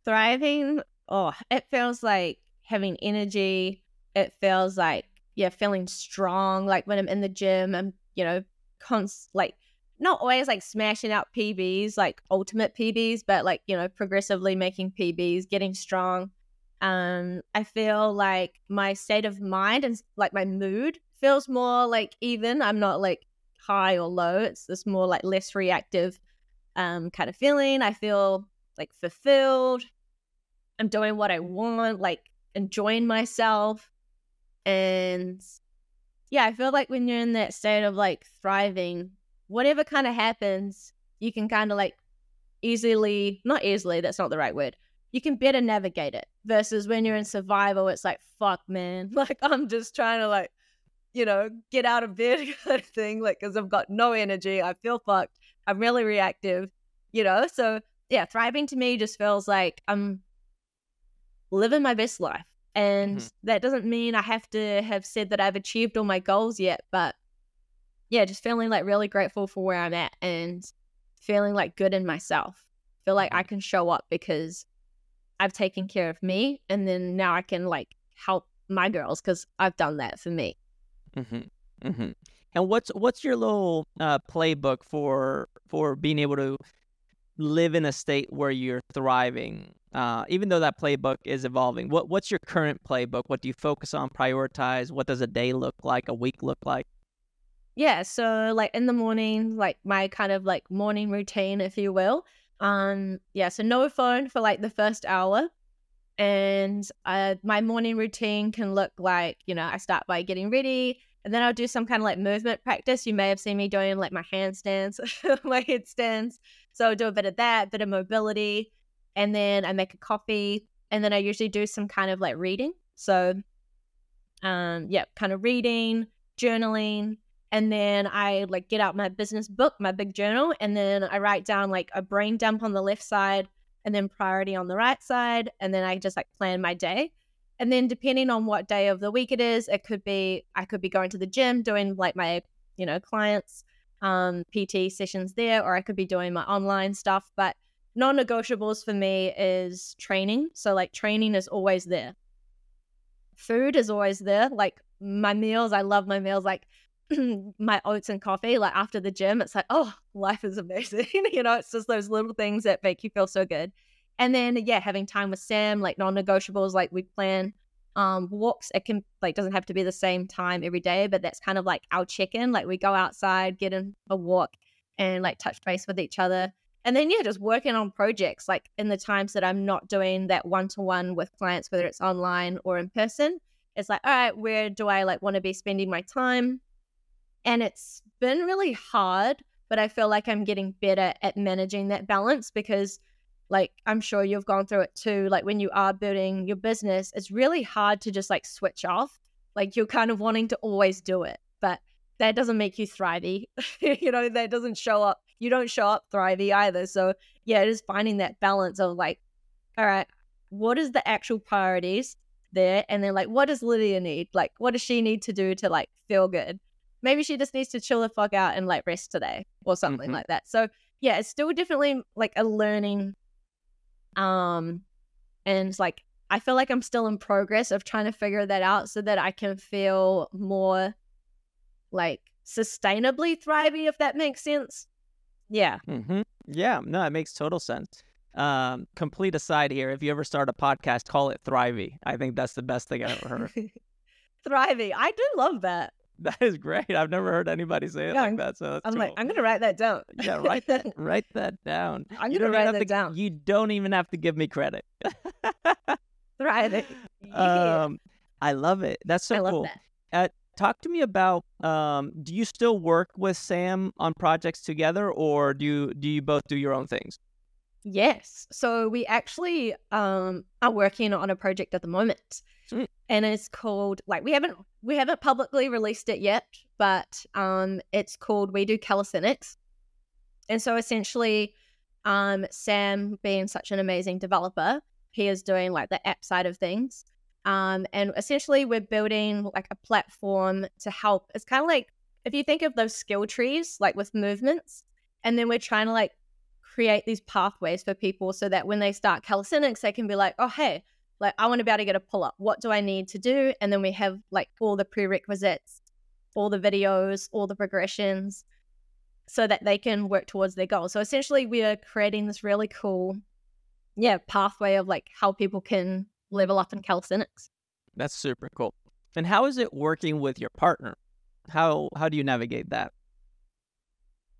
Thriving, oh, it feels like having energy. It feels like yeah, feeling strong. Like when I'm in the gym, I'm you know, const like not always like smashing out PBs, like ultimate PBs, but like you know, progressively making PBs, getting strong um, I feel like my state of mind and like my mood feels more like even. I'm not like high or low. It's this more like less reactive um, kind of feeling. I feel like fulfilled. I'm doing what I want, like enjoying myself. And yeah, I feel like when you're in that state of like thriving, whatever kind of happens, you can kind of like easily, not easily, that's not the right word, you can better navigate it versus when you're in survival it's like fuck man (laughs) like i'm just trying to like you know get out of bed (laughs) kind of thing like because i've got no energy i feel fucked i'm really reactive you know so yeah thriving to me just feels like i'm living my best life and mm-hmm. that doesn't mean i have to have said that i've achieved all my goals yet but yeah just feeling like really grateful for where i'm at and feeling like good in myself feel like mm-hmm. i can show up because I've taken care of me, and then now I can like help my girls because I've done that for me. Mm-hmm. Mm-hmm. And what's what's your little uh, playbook for for being able to live in a state where you're thriving? Uh, even though that playbook is evolving, what what's your current playbook? What do you focus on, prioritize? What does a day look like? A week look like? Yeah, so like in the morning, like my kind of like morning routine, if you will, um, yeah, so no phone for like the first hour. And uh, my morning routine can look like, you know, I start by getting ready and then I'll do some kind of like movement practice. You may have seen me doing like my handstands, (laughs) my headstands. So I'll do a bit of that, bit of mobility. And then I make a coffee. And then I usually do some kind of like reading. So, um, yeah, kind of reading, journaling, and then I like get out my business book, my big journal, and then I write down like a brain dump on the left side and then priority on the right side, and then I just like plan my day. And then depending on what day of the week it is, it could be I could be going to the gym doing like my, you know, clients um PT sessions there or I could be doing my online stuff, but non-negotiables for me is training. So like training is always there. Food is always there. Like my meals, I love my meals like (clears throat) my oats and coffee like after the gym it's like oh life is (laughs) amazing you know it's just those little things that make you feel so good and then yeah having time with sam like non-negotiables like we plan um walks it can like doesn't have to be the same time every day but that's kind of like our check-in like we go outside get in a walk and like touch base with each other. And then yeah just working on projects like in the times that i'm not doing that one-to-one with clients whether it's online or in person it's like all right where do i like want to be spending my time? And it's been really hard, but I feel like I'm getting better at managing that balance because like I'm sure you've gone through it too. Like when you are building your business, it's really hard to just like switch off. Like you're kind of wanting to always do it, but that doesn't make you thrivey. (laughs) you know, that doesn't show up. you don't show up thrivey either. So yeah, it is finding that balance of like, all right, what is the actual priorities there? And then like, what does Lydia need? Like, what does she need to do to like feel good? Maybe she just needs to chill the fuck out and like rest today or something Mhm. like that. So yeah, it's still definitely like a learning. Um, and it's like I feel like I'm still in progress of trying to figure that out so that I can feel more like sustainably thrivey, if that makes sense. Yeah. hmm Yeah, no, it makes total sense. Um, complete aside here, if you ever start a podcast, call it Thrivey. I think that's the best thing I've ever heard. (laughs) thrivey. I do love that. That is great. I've never heard anybody say it Yeah, like I'm- that. So that's I'm cool. like, I'm gonna write that down. (laughs) yeah, write that write that down. (laughs) I'm You gonna write that to- down. You don't even have to give me credit. (laughs) Thrivey. Yeah. um, I love it. That's so I love cool. that. Talk to me about um, do you still work with Sam on projects together or do you do you both do your own things? Yes. So we actually um are working on a project at the moment. Sweet. And it's called like we haven't we haven't publicly released it yet, but um it's called We Do Calisthenics. And so essentially um Sam being such an amazing developer, he is doing like the app side of things. Um and essentially we're building like a platform to help. It's kind of like if you think of those skill trees like with movements and then we're trying to like create these pathways for people so that when they start calisthenics, they can be like, oh, hey, like I want to be able to get a pull up. What do I need to do? And then we have like all the prerequisites, all the videos, all the progressions so that they can work towards their goal. So essentially, we are creating this really cool, yeah, pathway of like how people can level up in calisthenics. That's super cool. And how is it working with your partner? How how do you navigate that?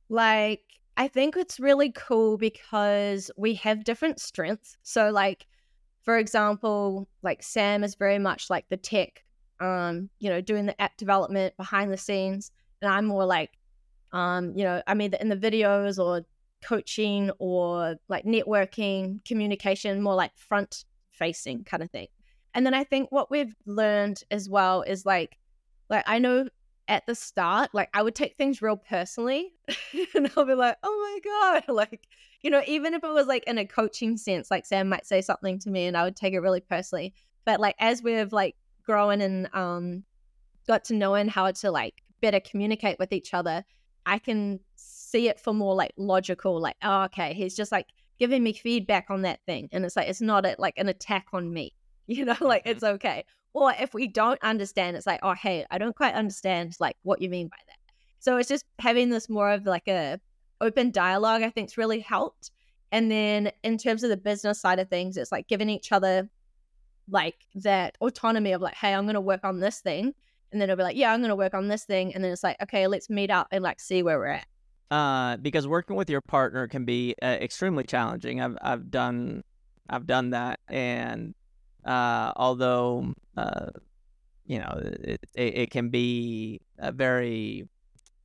Like, I think it's really cool because we have different strengths. So, like, for example, like Sam is very much like the tech, um, you know, doing the app development behind the scenes, and I'm more like, um, you know, I mean, in the videos or coaching or like networking, communication, more like front facing kind of thing. And then I think what we've learned as well is like, like I know at the start, like I would take things real personally (laughs) and I'll be like, oh my God. (laughs) Like, you know, even if it was like in a coaching sense, like Sam might say something to me and I would take it really personally. But like as we've like grown and um got to knowing how to like better communicate with each other, I can see it for more like logical, like, oh, okay, he's just like giving me feedback on that thing. And it's like it's not a, like an attack on me. (laughs) You know, like Mhm. it's okay. Or if we don't understand, it's like, oh, hey, I don't quite understand like what you mean by that. So it's just having this more of like a open dialogue. I think's really helped. And then in terms of the business side of things, it's like giving each other like that autonomy of like, hey, I'm going to work on this thing, and then it'll be like, yeah, I'm going to work on this thing, and then it's like, okay, let's meet up and like see where we're at. Uh, because working with your partner can be uh, extremely challenging. I've I've done I've done that, and uh, although uh, you know it, it, it can be a very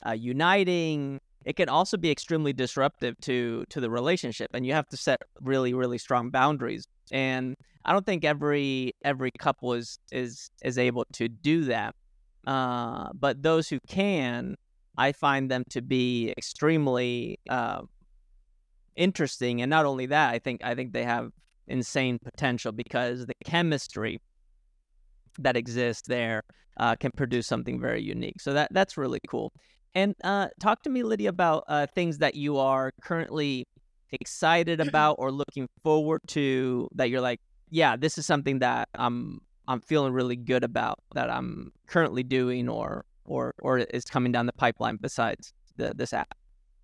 uh, uniting, it can also be extremely disruptive to to the relationship, and you have to set really really strong boundaries. And I don't think every every couple is is is able to do that. Uh, but those who can, I find them to be extremely uh, interesting, and not only that, I think I think they have insane potential because the chemistry that exists there uh, can produce something very unique. So that that's really cool. And uh, talk to me, Lydia, about uh, things that you are currently excited about or looking forward to. That you're like, yeah, this is something that I'm I'm feeling really good about that I'm currently doing or or or is coming down the pipeline besides the, this app.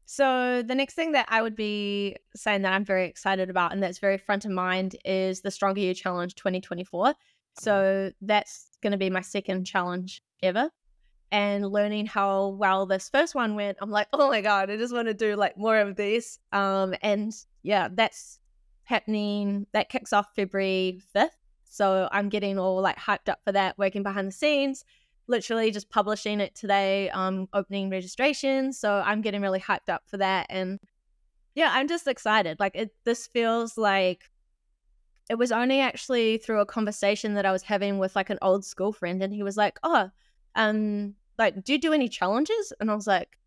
So the next thing that I would be saying that I'm very excited about and that's very front of mind is the Stronger You Challenge 2024. So that's going to be my second challenge ever. And learning how well this first one went, I'm like, oh my god, I just want to do like more of this. Um, and yeah, that's happening. That kicks off February 5th. So I'm getting all like hyped up for that, working behind the scenes literally just publishing it today, um, opening registration. So I'm getting really hyped up for that. And yeah, I'm just excited. Like it this feels like it was only actually through a conversation that I was having with like an old school friend and he was like, Oh, um, like, do you do any challenges? And I was like,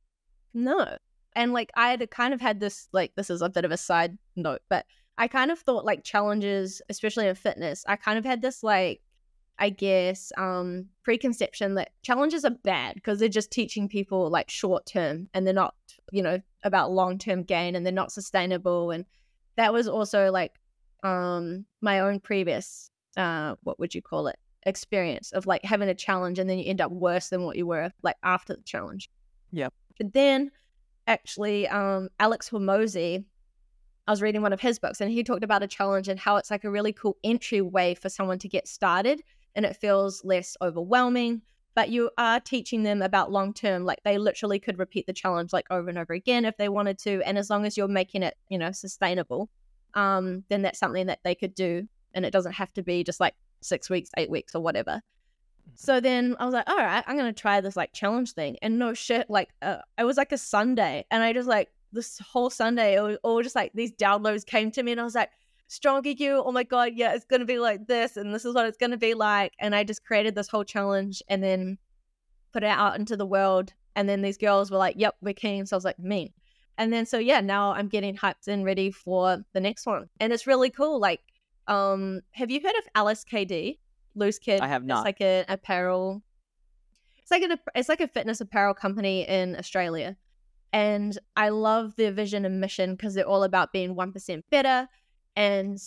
No. And like I had kind of had this like this is a bit of a side note, but I kind of thought like challenges, especially in fitness, I kind of had this like I guess um preconception that challenges are bad because they're just teaching people like short term and they're not, you know, about long term gain and they're not sustainable and that was also like um my own previous uh what would you call it experience of like having a challenge and then you end up worse than what you were like after the challenge. Yeah. But then actually um Alex Hormozi I was reading one of his books and he talked about a challenge and how it's like a really cool entry way for someone to get started and it feels less overwhelming. But you are teaching them about long term, like they literally could repeat the challenge like over and over again if they wanted to. And as long as you're making it, you know, sustainable, um, then that's something that they could do. And it doesn't have to be just like six weeks, eight weeks, or whatever. Mm-hmm. So then I was like, all right, I'm gonna try this like challenge thing. And no shit, like uh, it was like a Sunday, and I just like this whole Sunday, it was all just like these downloads came to me, and I was like, stronger you, oh my god, yeah, it's gonna be like this, and this is what it's gonna be like. And I just created this whole challenge, and then put it out into the world. And then these girls were like, yep, we're keen. So I was like, mean. And then so yeah, now I'm getting hyped and ready for the next one, and it's really cool. Like, um, have you heard of LSKD, Loose Kid? I have not. It's like an apparel. It's like an it's like a fitness apparel company in Australia, and I love their vision and mission because they're all about being one percent better. And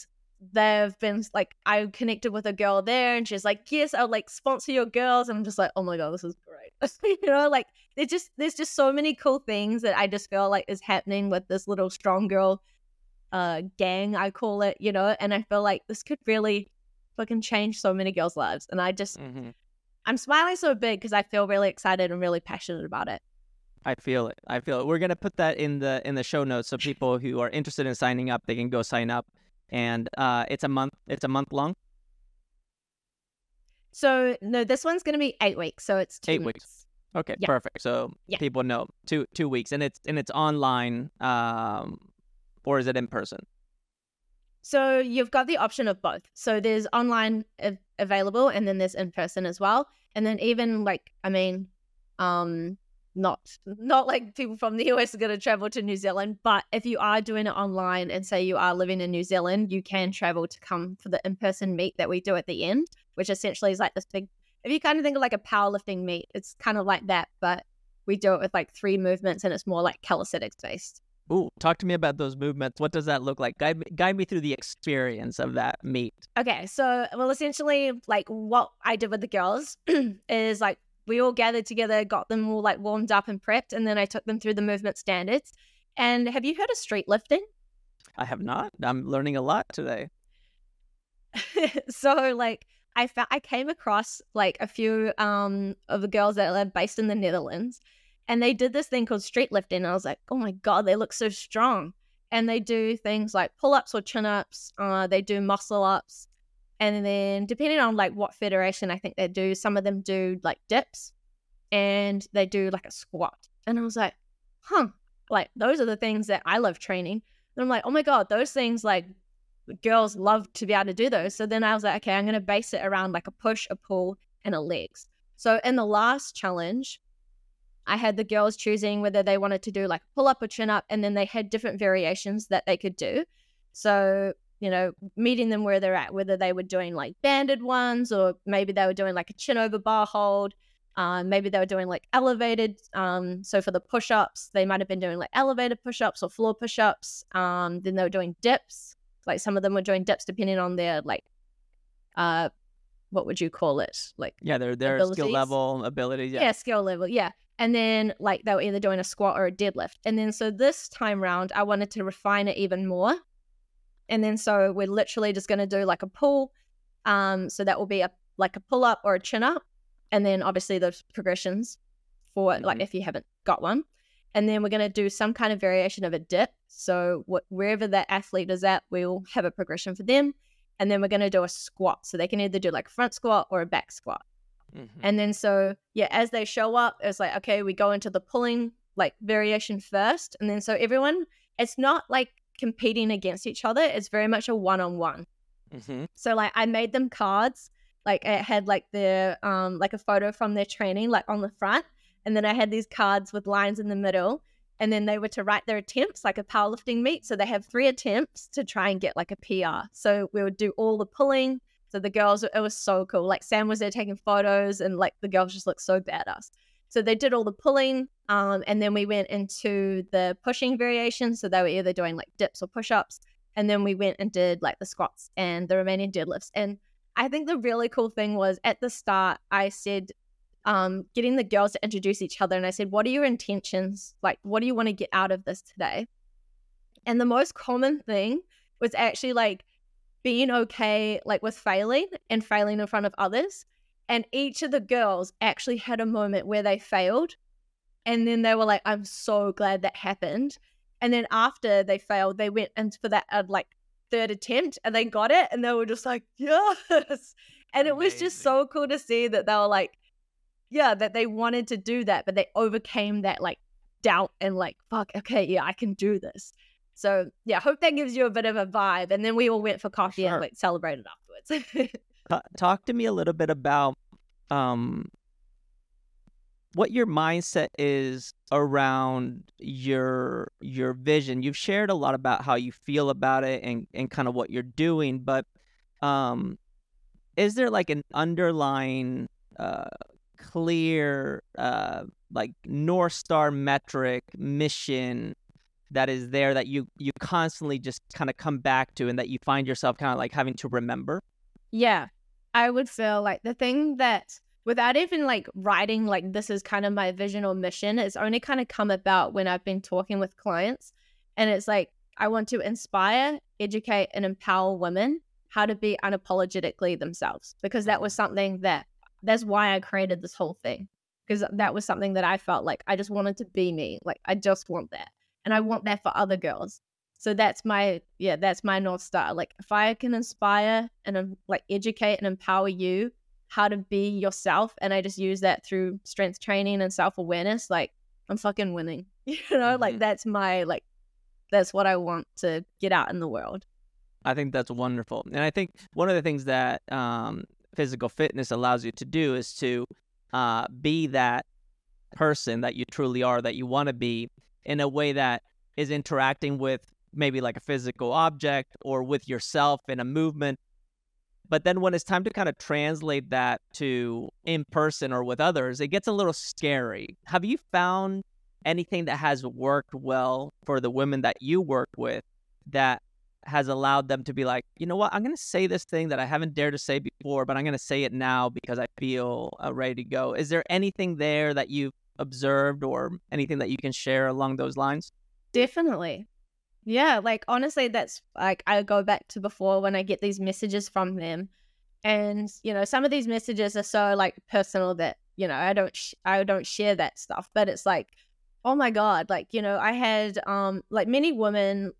they've been like, I connected with a girl there, and she's like, "Yes, I'll like sponsor your girls." And I'm just like, "Oh my god, this is great!" (laughs) you know, like there's just there's just so many cool things that I just feel like is happening with this little strong girl uh gang I call it, you know, and I feel like this could really fucking change so many girls' lives. And I just mm-hmm. I'm smiling so big because I feel really excited and really passionate about it. I feel it. I feel it. We're gonna put that in the in the show notes so people who are interested in signing up they can go sign up. And uh, it's a month. It's a month long. So no, this one's gonna be eight weeks, so it's two Eight weeks. Okay, Yeah. perfect. So Yeah. people know two two weeks, and it's and it's online, um, or is it in person? So you've got the option of both. So there's online av- available, and then there's in person as well. And then even like, I mean, um, not not like people from the US are going to travel to New Zealand, but if you are doing it online and say you are living in New Zealand, you can travel to come for the in person meet that we do at the end, which essentially is like this big. If you kind of think of like a powerlifting meet, it's kind of like that, but we do it with like three movements, and it's more like calisthenics based. Ooh, talk to me about those movements. What does that look like? Guide me, guide me through the experience of that meet. Okay, so well, essentially, like what I did with the girls (clears throat) is like we all gathered together, got them all like warmed up and prepped, and then I took them through the movement standards. And have you heard of street lifting? I have not. I'm learning a lot today. (laughs) so like I found I came across like a few um of the girls that are based in the Netherlands, and they did this thing called street lifting. And I was like, oh my god, they look so strong. And they do things like pull ups or chin ups. Uh, they do muscle ups, and then depending on like what federation I think they do, some of them do like dips, and they do like a squat. And I was like, huh, like those are the things that I love training. And I'm like, oh my god, those things like girls love to be able to do those. So then I was like, okay, I'm going to base it around like a push, a pull, and a legs. So in the last challenge, I had the girls choosing whether they wanted to do like pull up or chin up, and then they had different variations that they could do. So, you know, meeting them where they're at, whether they were doing like banded ones or maybe they were doing like a chin over bar hold. Um, maybe they were doing like elevated. Um, so for the push ups, they might have been doing like elevated push ups or floor push ups. Um, then they were doing dips. Like some of them were doing dips depending on their like, uh, what would you call it? Like Yeah, their their skill level, abilities. yeah. Yeah. skill level yeah and then like they were either doing a squat or a deadlift and then so this time round i wanted to refine it even more and then so we're literally just going to do like a pull um so that will be a like a pull up or a chin up and then obviously those progressions for like Mhm. if you haven't got one and then we're going to do some kind of variation of a dip so wh- wherever that athlete is at we'll have a progression for them and then we're going to do a squat so they can either do like a front squat or a back squat Mhm. and then so yeah, as they show up, it's like okay, we go into the pulling like variation first, and then so everyone, it's not like competing against each other. It's very much a one on one. So like I made them cards, like it had like their um like a photo from their training like on the front, and then I had these cards with lines in the middle, and then they were to write their attempts like a powerlifting meet. So they have three attempts to try and get like a PR. So we would do all the pulling. So the girls, it was so cool. Like Sam was there taking photos, and like the girls just looked so badass. So they did all the pulling, um, and then we went into the pushing variations. So they were either doing like dips or push ups, and then we went and did like the squats and the remaining deadlifts. And I think the really cool thing was at the start, I said, um, getting the girls to introduce each other. And I said, What are your intentions? Like, what do you want to get out of this today? And the most common thing was actually like being okay, like with failing and failing in front of others. And each of the girls actually had a moment where they failed. And then they were like, I'm so glad that happened. And then after they failed, they went and for that uh, like third attempt and they got it. And they were just like, yes. And it was just so cool to see that they were like, yeah, that they wanted to do that, but they overcame that like doubt and like, fuck, okay, yeah, I can do this. So yeah, hope that gives you a bit of a vibe. And then we all went for coffee sure. and like celebrated afterwards. (laughs) Talk to me a little bit about um what your mindset is around your your vision. You've shared a lot about how you feel about it and, and kind of what you're doing, but um is there like an underlying uh clear uh like north star metric mission that is there that you you constantly just kind of come back to and that you find yourself kind of like having to remember yeah i would feel like the thing that without even like writing like this is kind of my vision or mission it's only kind of come about when i've been talking with clients and it's like i want to inspire educate and empower women how to be unapologetically themselves because that was mm-hmm. something that that's why I created this whole thing because that was something that I felt like I just wanted to be me. Like I just want that. And I want that for other girls. So that's my yeah, that's my north star. Like if I can inspire and um, like educate and empower you how to be yourself and I just use that through strength training and self-awareness, like I'm fucking winning. (laughs) You know, mm-hmm. like that's my like that's what I want to get out in the world. I think that's wonderful. And I think one of the things that um, physical fitness allows you to do is to uh, be that person that you truly are, that you want to be, in a way that is interacting with maybe like a physical object or with yourself in a movement. But then when it's time to kind of translate that to in person or with others, it gets a little scary. Have you found anything that has worked well for the women that you work with that has allowed them to be like, you know what, I'm going to say this thing that I haven't dared to say before, but I'm going to say it now because I feel uh, ready to go. Is there anything there that you've observed or anything that you can share along those lines? Definitely. Yeah, like honestly, that's like I go back to before when I get these messages from them. And, you know, some of these messages are so like personal that, you know, I don't sh- I don't share that stuff, but it's like oh my god, like, you know, I had um like many women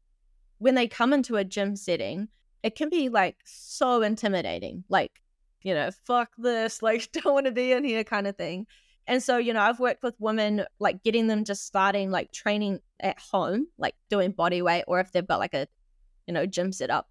when they come into a gym setting, it can be like so intimidating. Like, you know, fuck this, (laughs) like, don't want to be in here kind of thing. And so, you know, I've worked with women like getting them just starting like training at home, like doing body weight, or if they've got like a, you know, gym set up,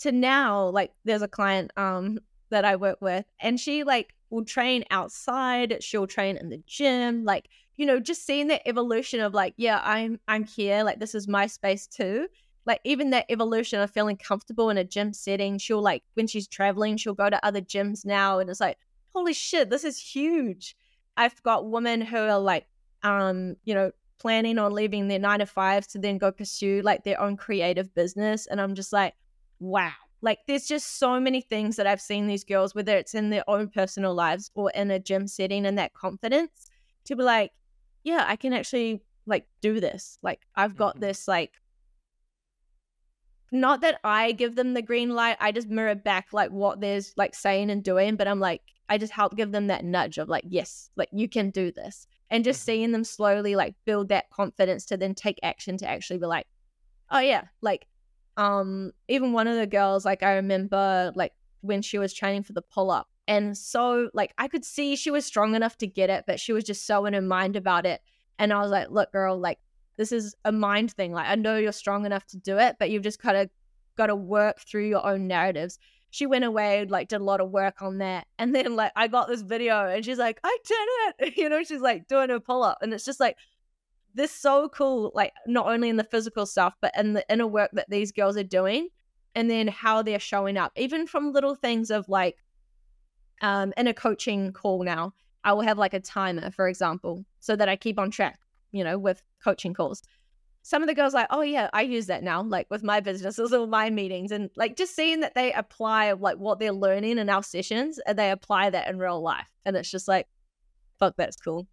to now, like, there's a client um that I work with, and she like will train outside, she'll train in the gym, like, you know, just seeing the evolution of like, yeah, I'm I'm here, like this is my space too. Like even that evolution of feeling comfortable in a gym setting she'll like when she's traveling she'll go to other gyms now and it's like holy shit this is huge i've got women who are like um you know planning on leaving their nine to fives to then go pursue like their own creative business and i'm just like wow like there's just so many things that i've seen these girls whether it's in their own personal lives or in a gym setting and that confidence to be like yeah i can actually like do this like i've got mm-hmm. this like not that I give them the green light, I just mirror back like what there's like saying and doing, but I'm like, I just help give them that nudge of like, yes, like you can do this. And just mm-hmm. seeing them slowly like build that confidence to then take action to actually be like, oh yeah, like um even one of the girls, like I remember like when she was training for the pull up. And so like I could see she was strong enough to get it, but she was just so in her mind about it. And I was like, look, girl, like this is a mind thing. Like I know you're strong enough to do it, but you've just kind of got to work through your own narratives. She went away, like did a lot of work on that, and then like I got this video, and she's like, I did it. (laughs) You know, she's like doing a pull up, and it's just like, this so cool, like not only in the physical stuff, but in the inner work that these girls are doing and then how they're showing up, even from little things of like um in a coaching call now, I will have like a timer, for example, so that I keep on track, you know, with coaching calls. Some of the girls like, oh yeah, I use that now, like with my businesses or my meetings, and like just seeing that they apply like what they're learning in our sessions, and they apply that in real life, and it's just like, fuck, that's cool.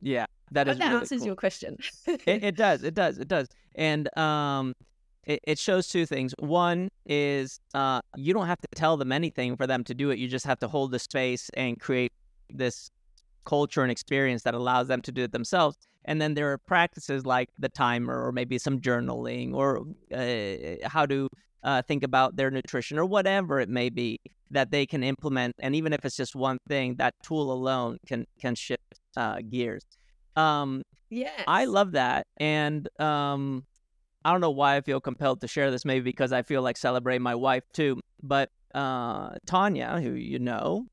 Yeah, that is that really answers cool. your question. it, it does (laughs) it does it does and um it, it shows two things one is uh you don't have to tell them anything for them to do it you just have to hold the space and create this culture and experience that allows them to do it themselves and then there are practices like the timer or maybe some journaling or uh, how to uh, think about their nutrition or whatever it may be that they can implement and even if it's just one thing that tool alone can can shift uh, gears um, yeah, I love that. And um, I don't know why I feel compelled to share this, maybe because I feel like celebrating my wife too. But uh, Tanya, who you know,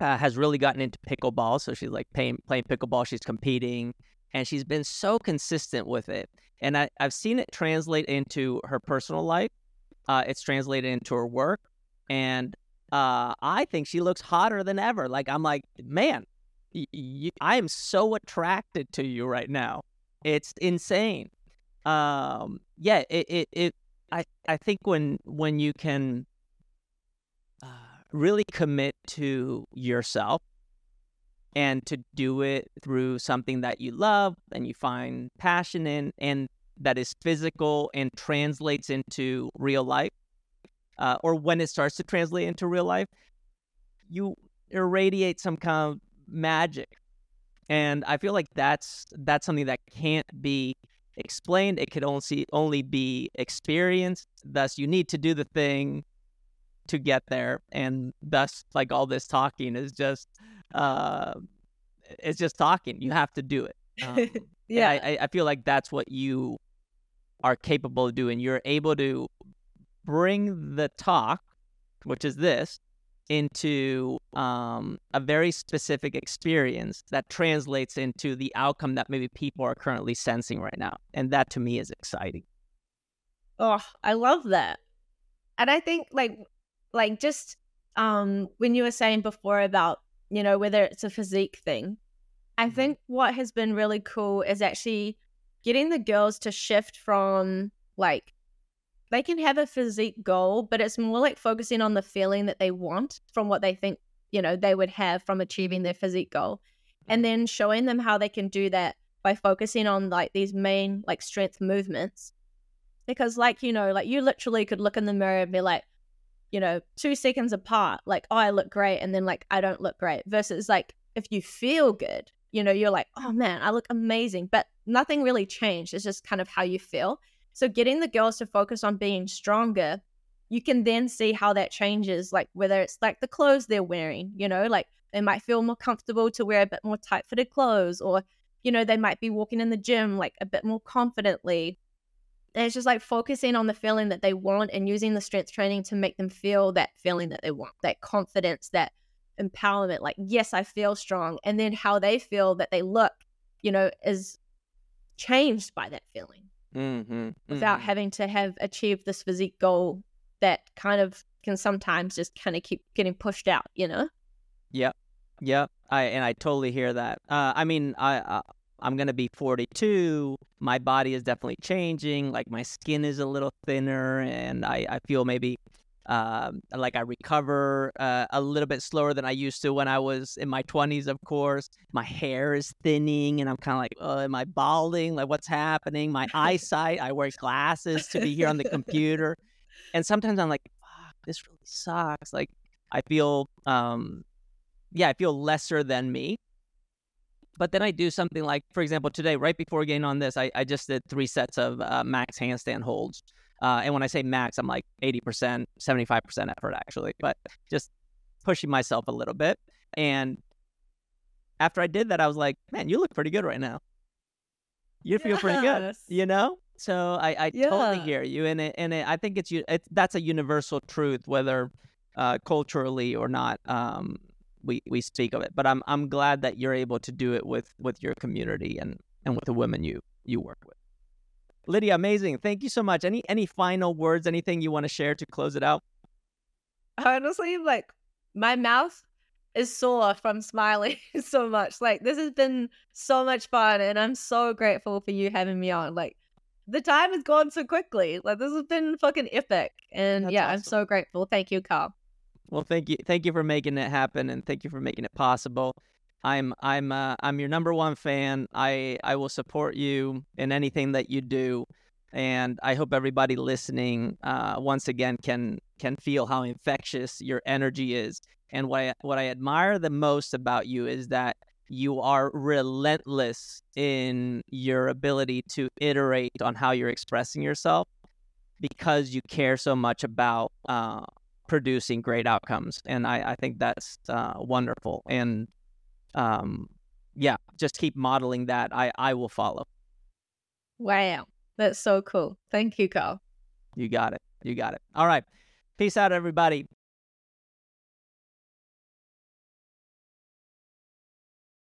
uh, has really gotten into pickleball. So she's like playing, playing pickleball, she's competing, and she's been so consistent with it. And I, I've seen it translate into her personal life, uh, it's translated into her work. And uh, I think she looks hotter than ever. Like, I'm like, man, y- y- I am so attracted to you right now. It's insane. Um, yeah, it, it, it I, I think when when you can really commit to yourself and to do it through something that you love and you find passion in and that is physical and translates into real life uh, or when it starts to translate into real life you irradiate some kind of magic. And i feel like that's that's something that can't be explained. It could only only be experienced. Thus you need to do the thing to get there and thus like all this talking is just uh it's just talking you have to do it um, (laughs) yeah, I, I- feel like that's what you are capable of doing you're able to bring the talk which is this into um, a very specific experience that translates into the outcome that maybe people are currently sensing right now and that to me is exciting Oh, I love that. And I think like like just um when you were saying before about, you know, whether it's a physique thing, I think what has been really cool is actually getting the girls to shift from like they can have a physique goal, but it's more like focusing on the feeling that they want from what they think, you know, they would have from achieving their physique goal. And then showing them how they can do that by focusing on like these main like strength movements because like you know like you literally could look in the mirror and be like you know two seconds apart like oh i look great and then like i don't look great versus like if you feel good you know you're like oh man i look amazing but nothing really changed it's just kind of how you feel. So getting the girls to focus on being stronger you can then see how that changes like whether it's like the clothes they're wearing you know like they might feel more comfortable to wear a bit more tight fitted clothes or you know they might be walking in the gym like a bit more confidently and it's just like focusing on the feeling that they want and using the strength training to make them feel that feeling that they want, that confidence, that empowerment. Like, yes, I feel strong. And then how they feel that they look, you know, is changed by that feeling mm-hmm, without mm-hmm. having to have achieved this physique goal that kind of can sometimes just kind of keep getting pushed out, you know? Yep. Yep. I and I totally hear that. Uh, I mean, I, I I'm gonna be 42. My body is definitely changing. Like my skin is a little thinner, and I I feel maybe um like I recover uh, a little bit slower than I used to when I was in my 20s. Of course, my hair is thinning, and I'm kind of like, oh, am I balding? Like, what's happening? My (laughs) eyesight. I wear glasses to be here on the computer, and sometimes I'm like, fuck, this really sucks. Like, I feel um yeah, I feel lesser than me. But then I do something like, for example, today, right before getting on this, I, I just did three sets of uh, max handstand holds. Uh, and when I say max, I'm like 80%, 75% effort, actually, but just pushing myself a little bit. And after I did that, I was like, man, you look pretty good right now. You feel pretty good, you know? So I, I totally hear you. And, it, and it, I think it's, it's that's a universal truth, whether uh, culturally or not. Um, we we speak of it. But I'm I'm glad that you're able to do it with with your community, and and with the women you you work with. Lydia, amazing. Thank you so much. Any any final words, anything you want to share to close it out? Honestly, like my mouth is sore from smiling (laughs) so much. Like this has been so much fun and I'm so grateful for you having me on. Like the time has gone so quickly. Like this has been fucking epic. And That's yeah, awesome. I'm so grateful. Thank you, Carl. Well, thank you. Thank you for making it happen and thank you for making it possible. I'm I'm uh, I'm your number one fan. I I will support you in anything that you do, and I hope everybody listening uh, once again can can feel how infectious your energy is. And what I, what I admire the most about you is that you are relentless in your ability to iterate on how you're expressing yourself because you care so much about uh, producing great outcomes. And I, I think that's uh, wonderful. And um, yeah, just keep modeling that. I, I will follow. Wow. That's so cool. Thank you, Carl. You got it. You got it. All right. Peace out, everybody.